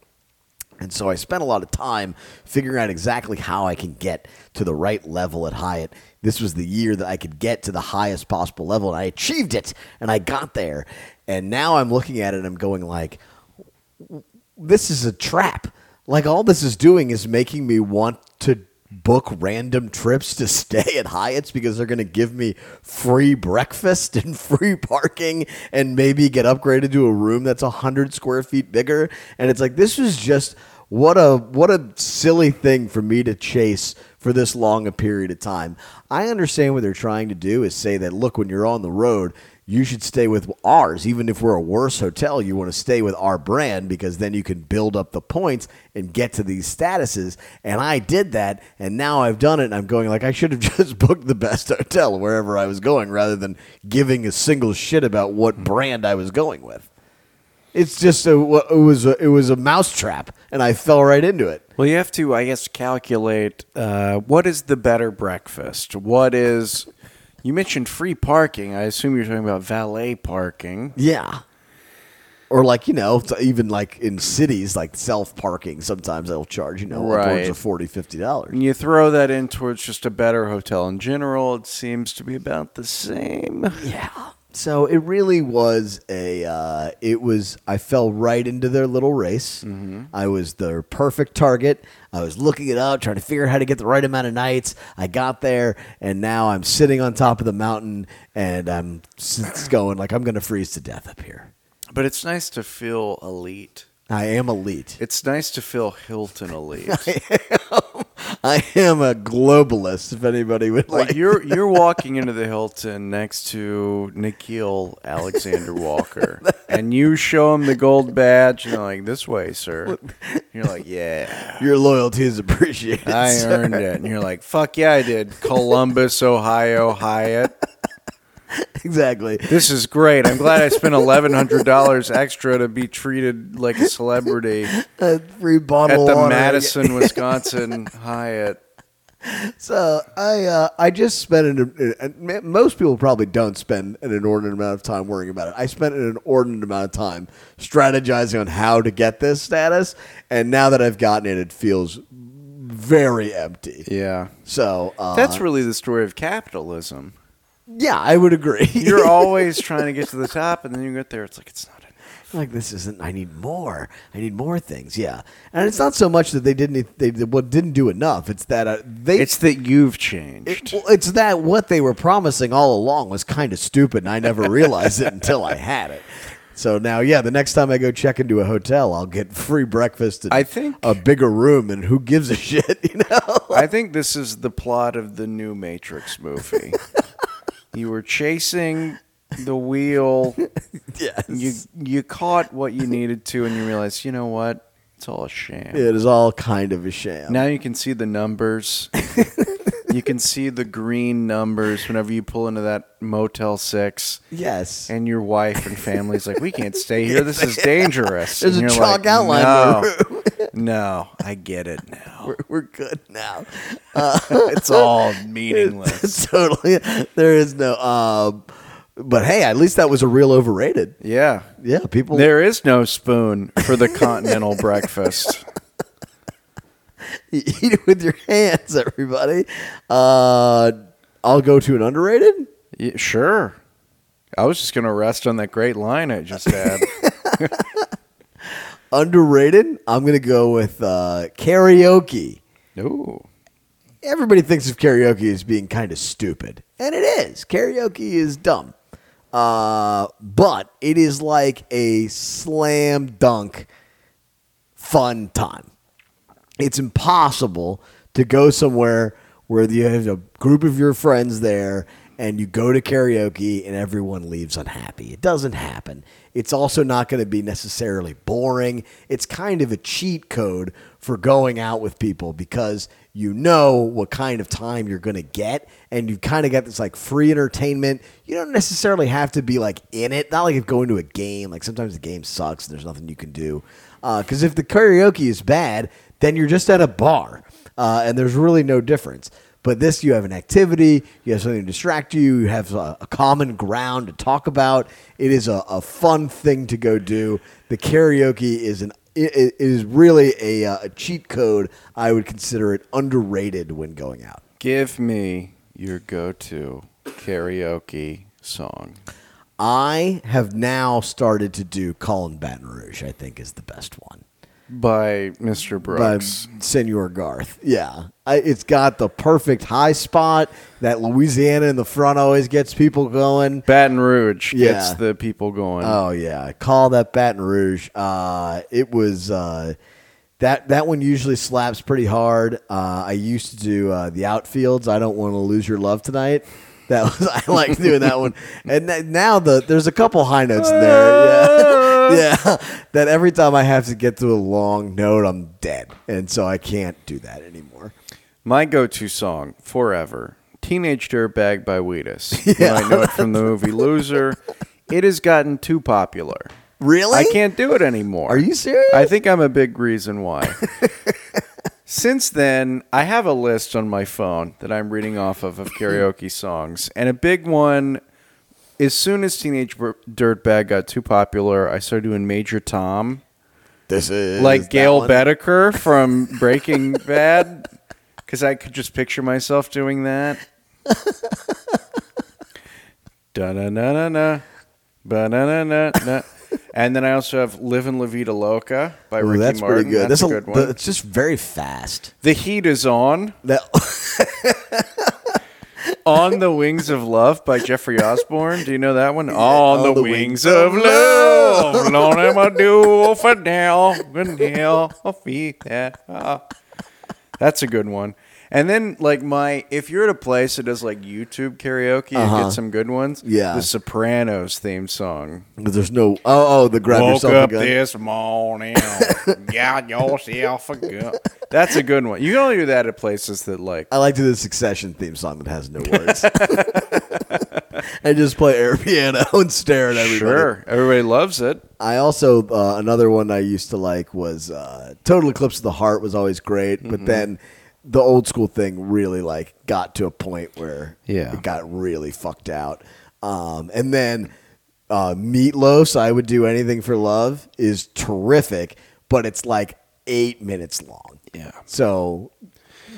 And so I spent a lot of time figuring out exactly how I can get to the right level at Hyatt. This was the year that I could get to the highest possible level, and I achieved it, and I got there. And now I'm looking at it, and I'm going like, this is a trap. Like all this is doing is making me want to book random trips to stay at Hyatt's because they're going to give me free breakfast and free parking and maybe get upgraded to a room that's 100 square feet bigger and it's like this was just what a what a silly thing for me to chase for this long a period of time. I understand what they're trying to do is say that look when you're on the road you should stay with ours. Even if we're a worse hotel, you want to stay with our brand because then you can build up the points and get to these statuses. And I did that, and now I've done it. And I'm going like I should have just booked the best hotel wherever I was going, rather than giving a single shit about what brand I was going with. It's just a it was a, it was a mousetrap, and I fell right into it. Well, you have to, I guess, calculate uh, what is the better breakfast. What is you mentioned free parking. I assume you're talking about valet parking. Yeah. Or like you know, even like in cities, like self parking. Sometimes they'll charge you know upwards Right. of forty, fifty dollars. And you throw that in towards just a better hotel in general, it seems to be about the same. Yeah. So it really was a. Uh, it was. I fell right into their little race. I was their perfect target. I was looking it up, trying to figure out how to get the right amount of nights. I got there, and now I'm sitting on top of the mountain, and I'm going like I'm going to freeze to death up here. But it's nice to feel elite. I am elite. It's nice to feel Hilton elite. I am a globalist. If anybody would like, Like you're you're walking into the Hilton next to Nickeil Alexander Walker, and you show him the gold badge, and you're like, "This way, sir." You're like, "Yeah, your loyalty is appreciated. I sir." earned it." And you're like, "Fuck yeah, I did." Columbus, Ohio, Hyatt. exactly. This is great. I'm glad I spent eleven hundred dollars extra to be treated like a celebrity A free bottle at the. Madison, Wisconsin Hyatt. So I uh, I just spent an, and most people probably don't spend an inordinate amount of time worrying about it. I spent an inordinate amount of time strategizing on how to get this status, and now that I've gotten it, it feels very empty. Yeah, So uh, that's really the story of capitalism. Yeah, I would agree. You're always trying to get to the top, and then you get there. It's like it's not enough. like this isn't. I need more. I need more things. Yeah, and it's not so much that they didn't they what didn't do enough. It's that uh, they It's that you've changed. It, well, it's that what they were promising all along was kind of stupid, and I never realized it until I had it. So now, yeah, the next time I go check into a hotel, I'll get free breakfast and I think- a bigger room, and who gives a shit, you know? I think this is the plot of the new Matrix movie. you were chasing the wheel. yes. You you caught what you needed to, and you realized, you know what? It's all a sham. it is all kind of a sham. Now you can see the numbers. you can see the green numbers whenever you pull into that Motel Six. yes. And your wife and family's like, we can't stay here. This is dangerous. There's And a you're chalk like, outline No, no, I get it now. we're, we're good now. it's all meaningless. It's totally. There is no. Um, But hey, at least that was a real overrated. Yeah. Yeah, people. There is no spoon for the continental breakfast. You eat it with your hands, everybody. Uh, I'll go to an underrated. Yeah, sure. I was just going to rest on that great line I just had. Underrated. I'm gonna go with uh, karaoke. Ooh. Everybody thinks of karaoke as being kind of stupid, and it is. Karaoke is dumb, uh, but it is like a slam dunk fun time. It's impossible to go somewhere where you have a group of your friends there and you go to karaoke and everyone leaves unhappy. It doesn't happen. It's also not going to be necessarily boring. It's kind of a cheat code for going out with people because you know what kind of time you're going to get and you've kind of got this like free entertainment. You don't necessarily have to be like in it. Not like if going to a game. Like sometimes the game sucks and there's nothing you can do. Because if the karaoke is bad, then you're just at a bar uh, and there's really no difference. But this, you have an activity, you have something to distract you, you have a, a common ground to talk about. It is a, a fun thing to go do. The karaoke is an it, it is really a, uh, a cheat code. I would consider it underrated when going out. Give me your go to karaoke song. I have now started to do Callin' Baton Rouge. I think is the best one. By Mr. by Brooks. Senor Garth. Yeah, I, it's got the perfect high spot. That Louisiana in the front always gets people going. Baton Rouge Yeah. gets the people going. Oh yeah, call that Baton Rouge. Uh, it was uh, that that one usually slaps pretty hard. Uh, I used to do uh, the outfields. I don't want to lose your love tonight. That was I like doing that one. And now the there's a couple high notes in there. Yeah, yeah. That every time I have to get to a long note, I'm dead, and so I can't do that anymore. My go to song, forever Teenage Dirtbag by Wheatus. Yeah. might know it from the movie Loser. It has gotten too popular. Really? I can't do it anymore. Are you serious? I think I'm a big reason why. Since then, I have a list on my phone that I'm reading off of of karaoke songs, and a big one. As soon as Teenage Dirtbag got too popular, I started doing Major Tom, This is like Gale. Boetticher from Breaking Bad, because I could just picture myself doing that. Da na na na na, ba na na na na. And then I also have "Livin' La Vida Loca" by Ooh, Ricky that's Martin. pretty good. That's, That's, a good one. It's just very fast. The heat is on. That On the Wings of Love by Jeffrey Osborne. Do you know that one? On, On the, the Wings, Wings of Love. Lord, am I do for now. Good hell, I'll. That's a good one. And then, like my, if you're at a place that does like YouTube karaoke, you Uh-huh. get some good ones. Yeah. The Sopranos theme song. there's no. Oh, oh, the grab Woke yourself up a gun. this morning, got yourself a gun. That's a good one. You can only do that at places that like I like to do the Succession theme song that has no words. and just play air piano and stare at everybody. Sure, everybody loves it. I also uh, another one I used to like was uh, Total Eclipse of the Heart was always great, Mm-hmm. but then the old school thing really like got to a point where Yeah. it got really fucked out. Um, and then uh, Meatloaf's "I Would Do Anything for Love" is terrific, but it's like eight minutes long. Yeah. So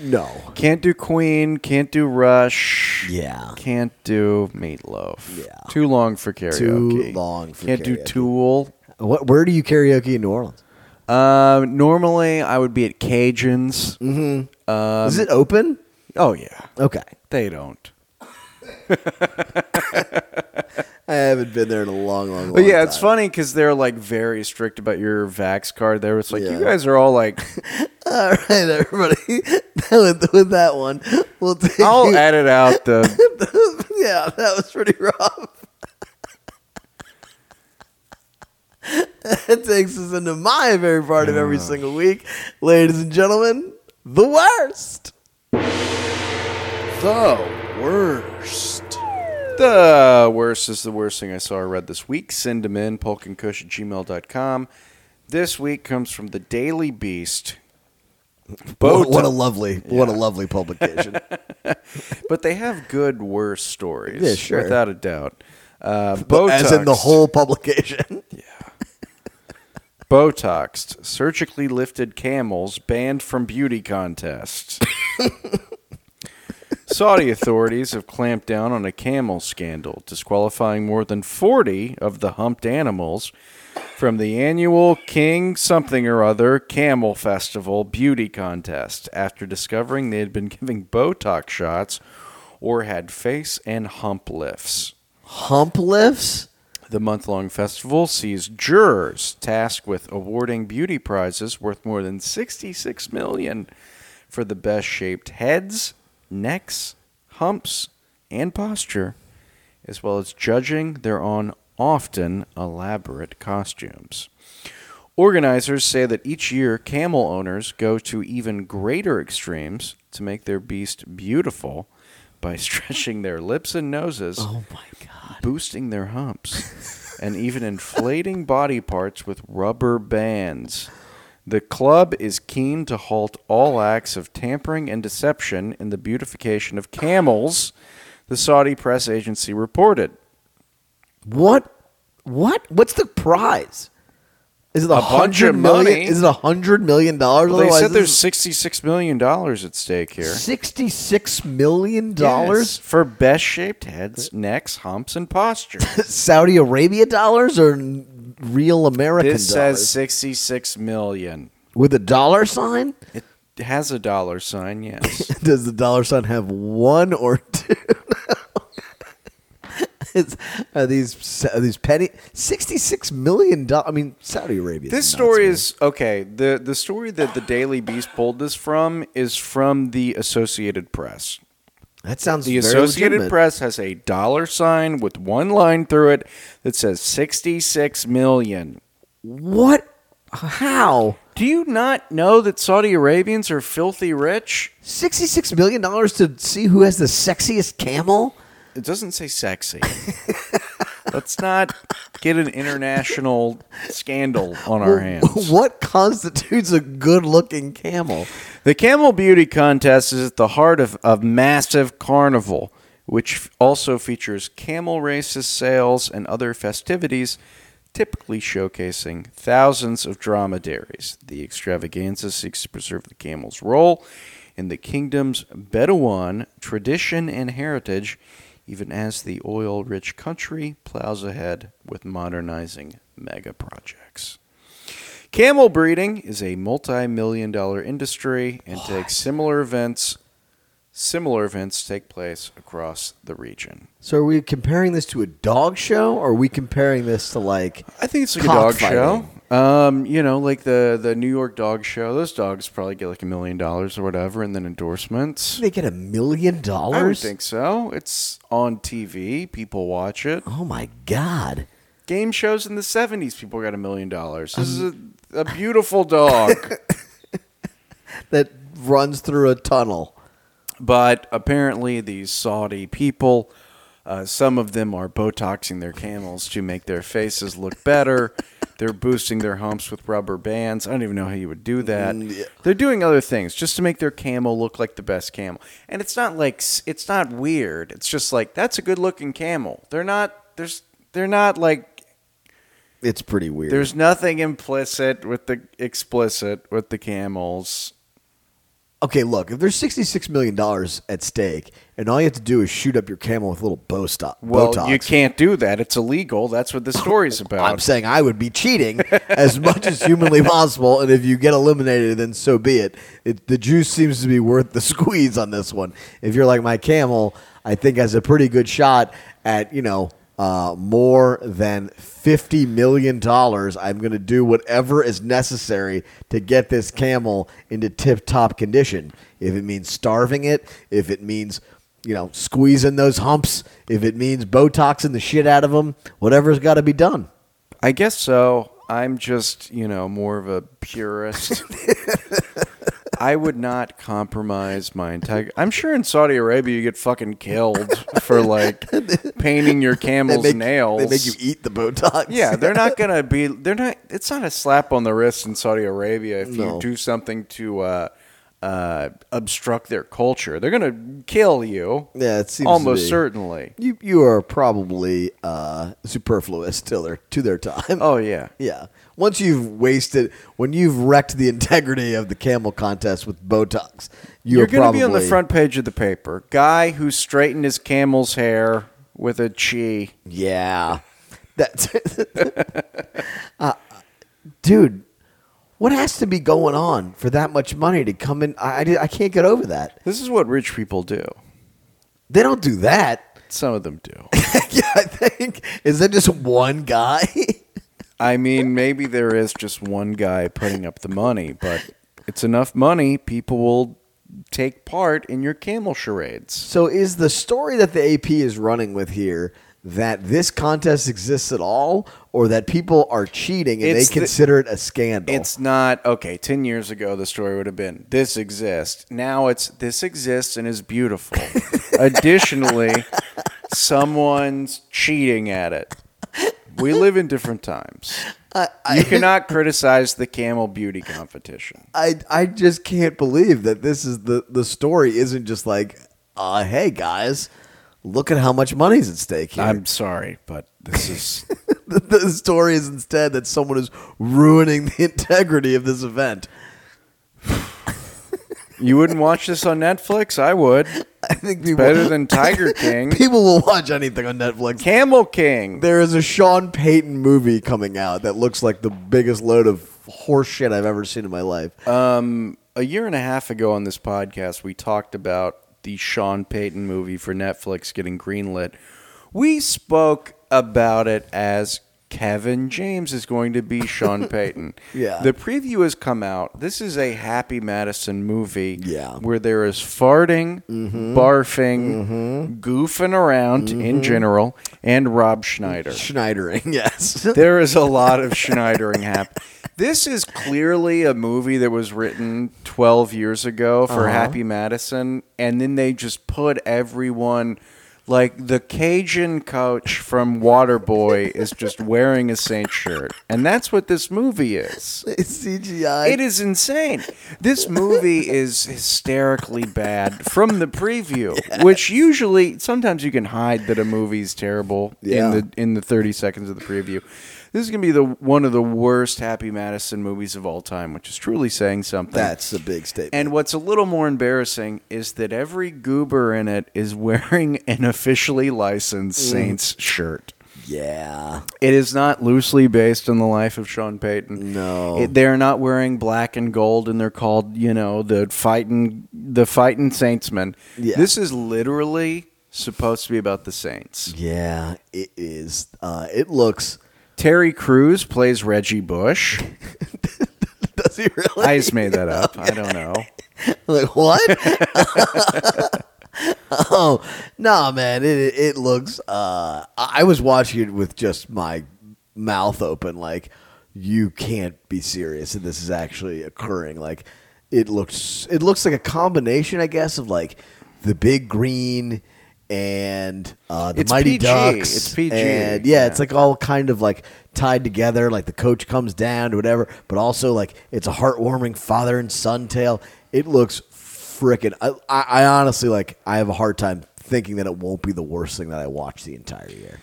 no. Can't do Queen. Can't do Rush. Yeah. Can't do Meatloaf. Yeah. Too long for karaoke. Too long for Can't do karaoke. Tool. What? Where do you karaoke in New Orleans? Um, normally I would be at Kajun's. Mm-hmm. Um, Is it open? oh yeah, Okay. they don't. I haven't been there in a long, long, long But yeah, it's time. funny because they're like very strict about your Vax card. There, it's like Yeah. you guys are all like, All right, everybody. with, with that one, we'll take. I'll edit out the. yeah, that was pretty rough. that takes us into my favorite part of every single week, ladies and gentlemen. The worst. The worst. The worst is the worst thing I saw or read this week. Send them in, pokeandkush at gmail.com. This week comes from the Daily Beast. What, what a lovely, what a lovely publication. but they have good worst stories. Yeah, sure. Without a doubt. Uh, Botox. As in the whole publication. Botoxed, surgically lifted camels banned from beauty contests. Saudi authorities have clamped down on a camel scandal, disqualifying more than 40 of the humped animals from the annual King something or other Camel Festival beauty contest after discovering they had been giving Botox shots or had face and hump lifts. Hump lifts? The month long festival sees jurors tasked with awarding beauty prizes worth more than 66 million for the best shaped heads, necks, humps, and posture, as well as judging their own often elaborate costumes. Organizers say that each year camel owners go to even greater extremes to make their beast beautiful by stretching their lips and noses Oh my god. boosting their humps, and even inflating body parts with rubber bands. The club is keen to halt all acts of tampering and deception in the beautification of camels, the Saudi press agency reported. What? What? What's the prize? Is it a, hundred million? money. Is it a hundred million dollars? Well, they said there's $66 million at stake here. sixty-six million Yes, dollars. for best shaped heads, necks, humps, and posture. Saudi Arabia dollars or real American this dollars? says 66 million. With a dollar sign? It has a dollar sign, yes. Does the dollar sign have one or two? Are these are these penny sixty-six million dollars? I mean, Saudi Arabia. This story is okay. The the story that the Daily Beast pulled this from is from the Associated Press. that sounds The Associated legitimate. Press has a dollar sign with one line through it that says 66 million. What? How? Do you not know that Saudi Arabians are filthy rich? Sixty-six million dollars to see who has the sexiest camel? It doesn't say sexy. Let's not get an international scandal on our hands. What constitutes a good-looking camel? The Camel Beauty Contest is at the heart of a massive carnival, which also features camel races, sales, and other festivities, typically showcasing thousands of dromedaries. The extravaganza seeks to preserve the camel's role in the kingdom's Bedouin tradition and heritage, even as the oil rich country plows ahead with modernizing mega projects. Camel breeding is a multi-million dollar industry and takes similar events similar events take place across the region. So, are we comparing this to a dog show, or are we comparing this to like? I think it's like a dog show. Um, you know, like the the New York dog show. Those dogs probably get like a million dollars or whatever and then endorsements. They get a million dollars. I would think so. It's on TV. People watch it. Oh my god! Game shows in the 70s, people got a million dollars. This is a, a beautiful dog. That runs through a tunnel. But apparently, these Saudi people, uh, some of them are Botoxing their camels to make their faces look better. They're boosting their humps with rubber bands. I don't even know how you would do that. They're doing other things just to make their camel look like the best camel. And it's not like it's not weird. It's just like that's a good looking camel. They're not. There's. They're not like. It's pretty weird. There's nothing implicit with the explicit with the camels. Okay, look, if there's sixty-six million dollars at stake, and all you have to do is shoot up your camel with a little bow stop, Well, Botox, you can't do that. It's illegal. That's what the story's about. I'm saying I would be cheating as much as humanly possible, and if you get eliminated, then so be it. it. The juice seems to be worth the squeeze on this one. If you're like my camel, I think has a pretty good shot at you know uh, more than fifty million dollars. I'm going to do whatever is necessary to get this camel into tip-top condition. If it means starving it, if it means you know squeezing those humps, if it means botoxing the shit out of them, whatever's got to be done. I guess so. I'm just, you know, more of a purist. I would not compromise my integrity. I'm sure in Saudi Arabia you get fucking killed for like painting your They camel's make, nails. they make you eat the Botox. Yeah, they're not gonna be. They're not. It's not a slap on the wrist in Saudi Arabia if No. you do something to uh, uh, obstruct their culture. They're going to kill you. Yeah, it seems to almost certainly. You you are probably uh, superfluous till their to their time. Oh yeah. yeah. Once you've wasted, when you've wrecked the integrity of the camel contest with Botox, you You're are going to be on the front page of the paper. Guy who straightened his camel's hair with a chi. Yeah, that's uh, dude. What has to be going on for that much money to come in? I, I, I can't get over that. This is what rich people do. They don't do that. Some of them do. yeah, I think is that just one guy? I mean, maybe there is just one guy putting up the money, but it's enough money, people will take part in your camel charades. So is the story that the AP is running with here that this contest exists at all, or that people are cheating and It's they the- consider it a scandal? It's not okay. Ten years ago, the story would have been this exists. Now it's this exists and is beautiful. Additionally, someone's cheating at it. We live in different times. you cannot criticize the camel beauty competition. I I just can't believe that this is the the story isn't just like, uh, hey guys, look at how much money's at stake here. I'm sorry, but this is the, the story is instead that someone is ruining the integrity of this event. you wouldn't watch this on Netflix. I would. I think people Better than Tiger King, people will watch anything on Netflix. Camel King. There is a Sean Payton movie coming out that looks like the biggest load of horse shit I've ever seen in my life. Um, a year and a half ago on this podcast, we talked about the Sean Payton movie for Netflix getting greenlit. We spoke about it as Kevin James is going to be Sean Payton. Yeah. The preview has come out. This is a Happy Madison movie Yeah. where there is farting, mm-hmm. barfing, mm-hmm. goofing around in mm-hmm. general, and Rob Schneider. Schneidering, yes. There is a lot of Schneidering happening. This is clearly a movie that was written 12 years ago for Uh-huh. Happy Madison, and then they just put everyone. Like the Cajun coach from Waterboy is just wearing a Saint shirt. And that's what this movie is. It's CGI. It is insane. This movie is hysterically bad from the preview, which usually sometimes you can hide that a movie's terrible Yeah. in the in the 30 seconds of the preview. This is going to be the one of the worst Happy Madison movies of all time, which is truly saying something. That's a big statement. and what's a little more embarrassing is that every goober in it is wearing an officially licensed Mm. Saints shirt. yeah. It is not loosely based on the life of Sean Payton. No. It- they're not wearing black and gold, and they're called, you know, the fighting, the fighting Saintsmen. Yeah. This is literally supposed to be about the Saints. Yeah, it is. Uh, it looks. Terry Crews plays Reggie Bush. Does he really? I just made that up. I don't know. like what? oh no, man! It it looks. Uh, I I was watching it with just my mouth open, like you can't be serious, and this is actually occurring. Like it looks. It looks like a combination, I guess, of like the big green and uh, the It's Mighty PG. Ducks. It's PG, and yeah, yeah. it's like all kind of like tied together. Like the coach comes down to whatever, but also like it's a heartwarming father and son tale. It looks freaking. I, I, I honestly like. I have a hard time thinking that it won't be the worst thing that I watch the entire year.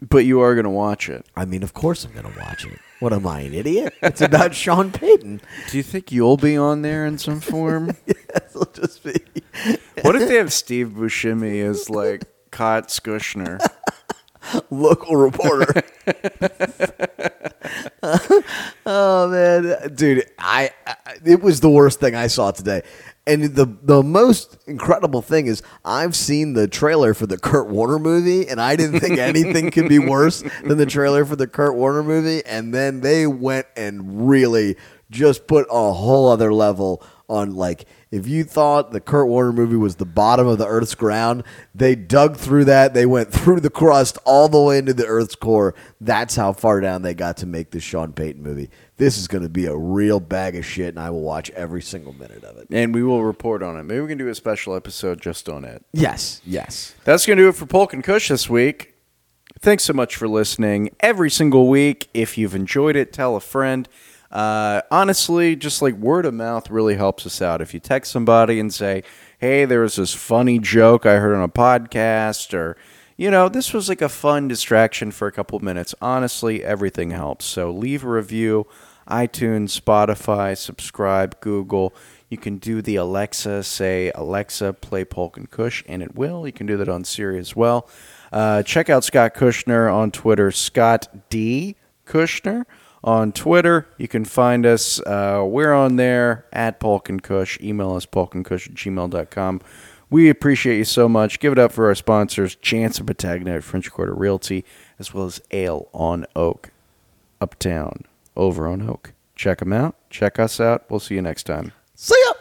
But you are going to watch it. I mean, of course I'm gonna watch it. What am I, an idiot? It's about Sean Payton. Do you think you'll be on there in some form? It'll just be. what if they have Steve Buscemi as like Kyle Skushner? local reporter. oh man, dude, I, I it was the worst thing I saw today. And the the most incredible thing is I've seen the trailer for the Kurt Warner movie, and I didn't think anything could be worse than the trailer for the Kurt Warner movie. And then they went and really just put a whole other level on like if you thought the Kurt Warner movie was the bottom of the Earth's ground, they dug through that. They went through the crust all the way into the Earth's core. That's how far down they got to make this Sean Payton movie. This is going to be a real bag of shit, and I will watch every single minute of it. and we will report on it. Maybe we can do a special episode just on it. Yes, yes. That's going to do it for Poke and Kush this week. Thanks so much for listening every single week. If you've enjoyed it, tell a friend. Uh, honestly, just like word of mouth really helps us out. If you text somebody and say, hey, there was this funny joke I heard on a podcast, or, you know, this was like a fun distraction for a couple minutes. Honestly, everything helps. So leave a review, iTunes, Spotify, subscribe, Google. You can do the Alexa, say, Alexa, play Poke and Kush, and it will. You can do that on Siri as well. Uh, check out Scott Kushner on Twitter, Scott D. Kushner on Twitter. You can find us. Uh, we're on there at Poke and Kush. Email us, pokeandkush at gmail.com. We appreciate you so much. Give it up for our sponsors, Chance and Patagna at French Quarter Realty, as well as Ale on Oak, Uptown, over on Oak. Check them out. Check us out. We'll see you next time. See ya.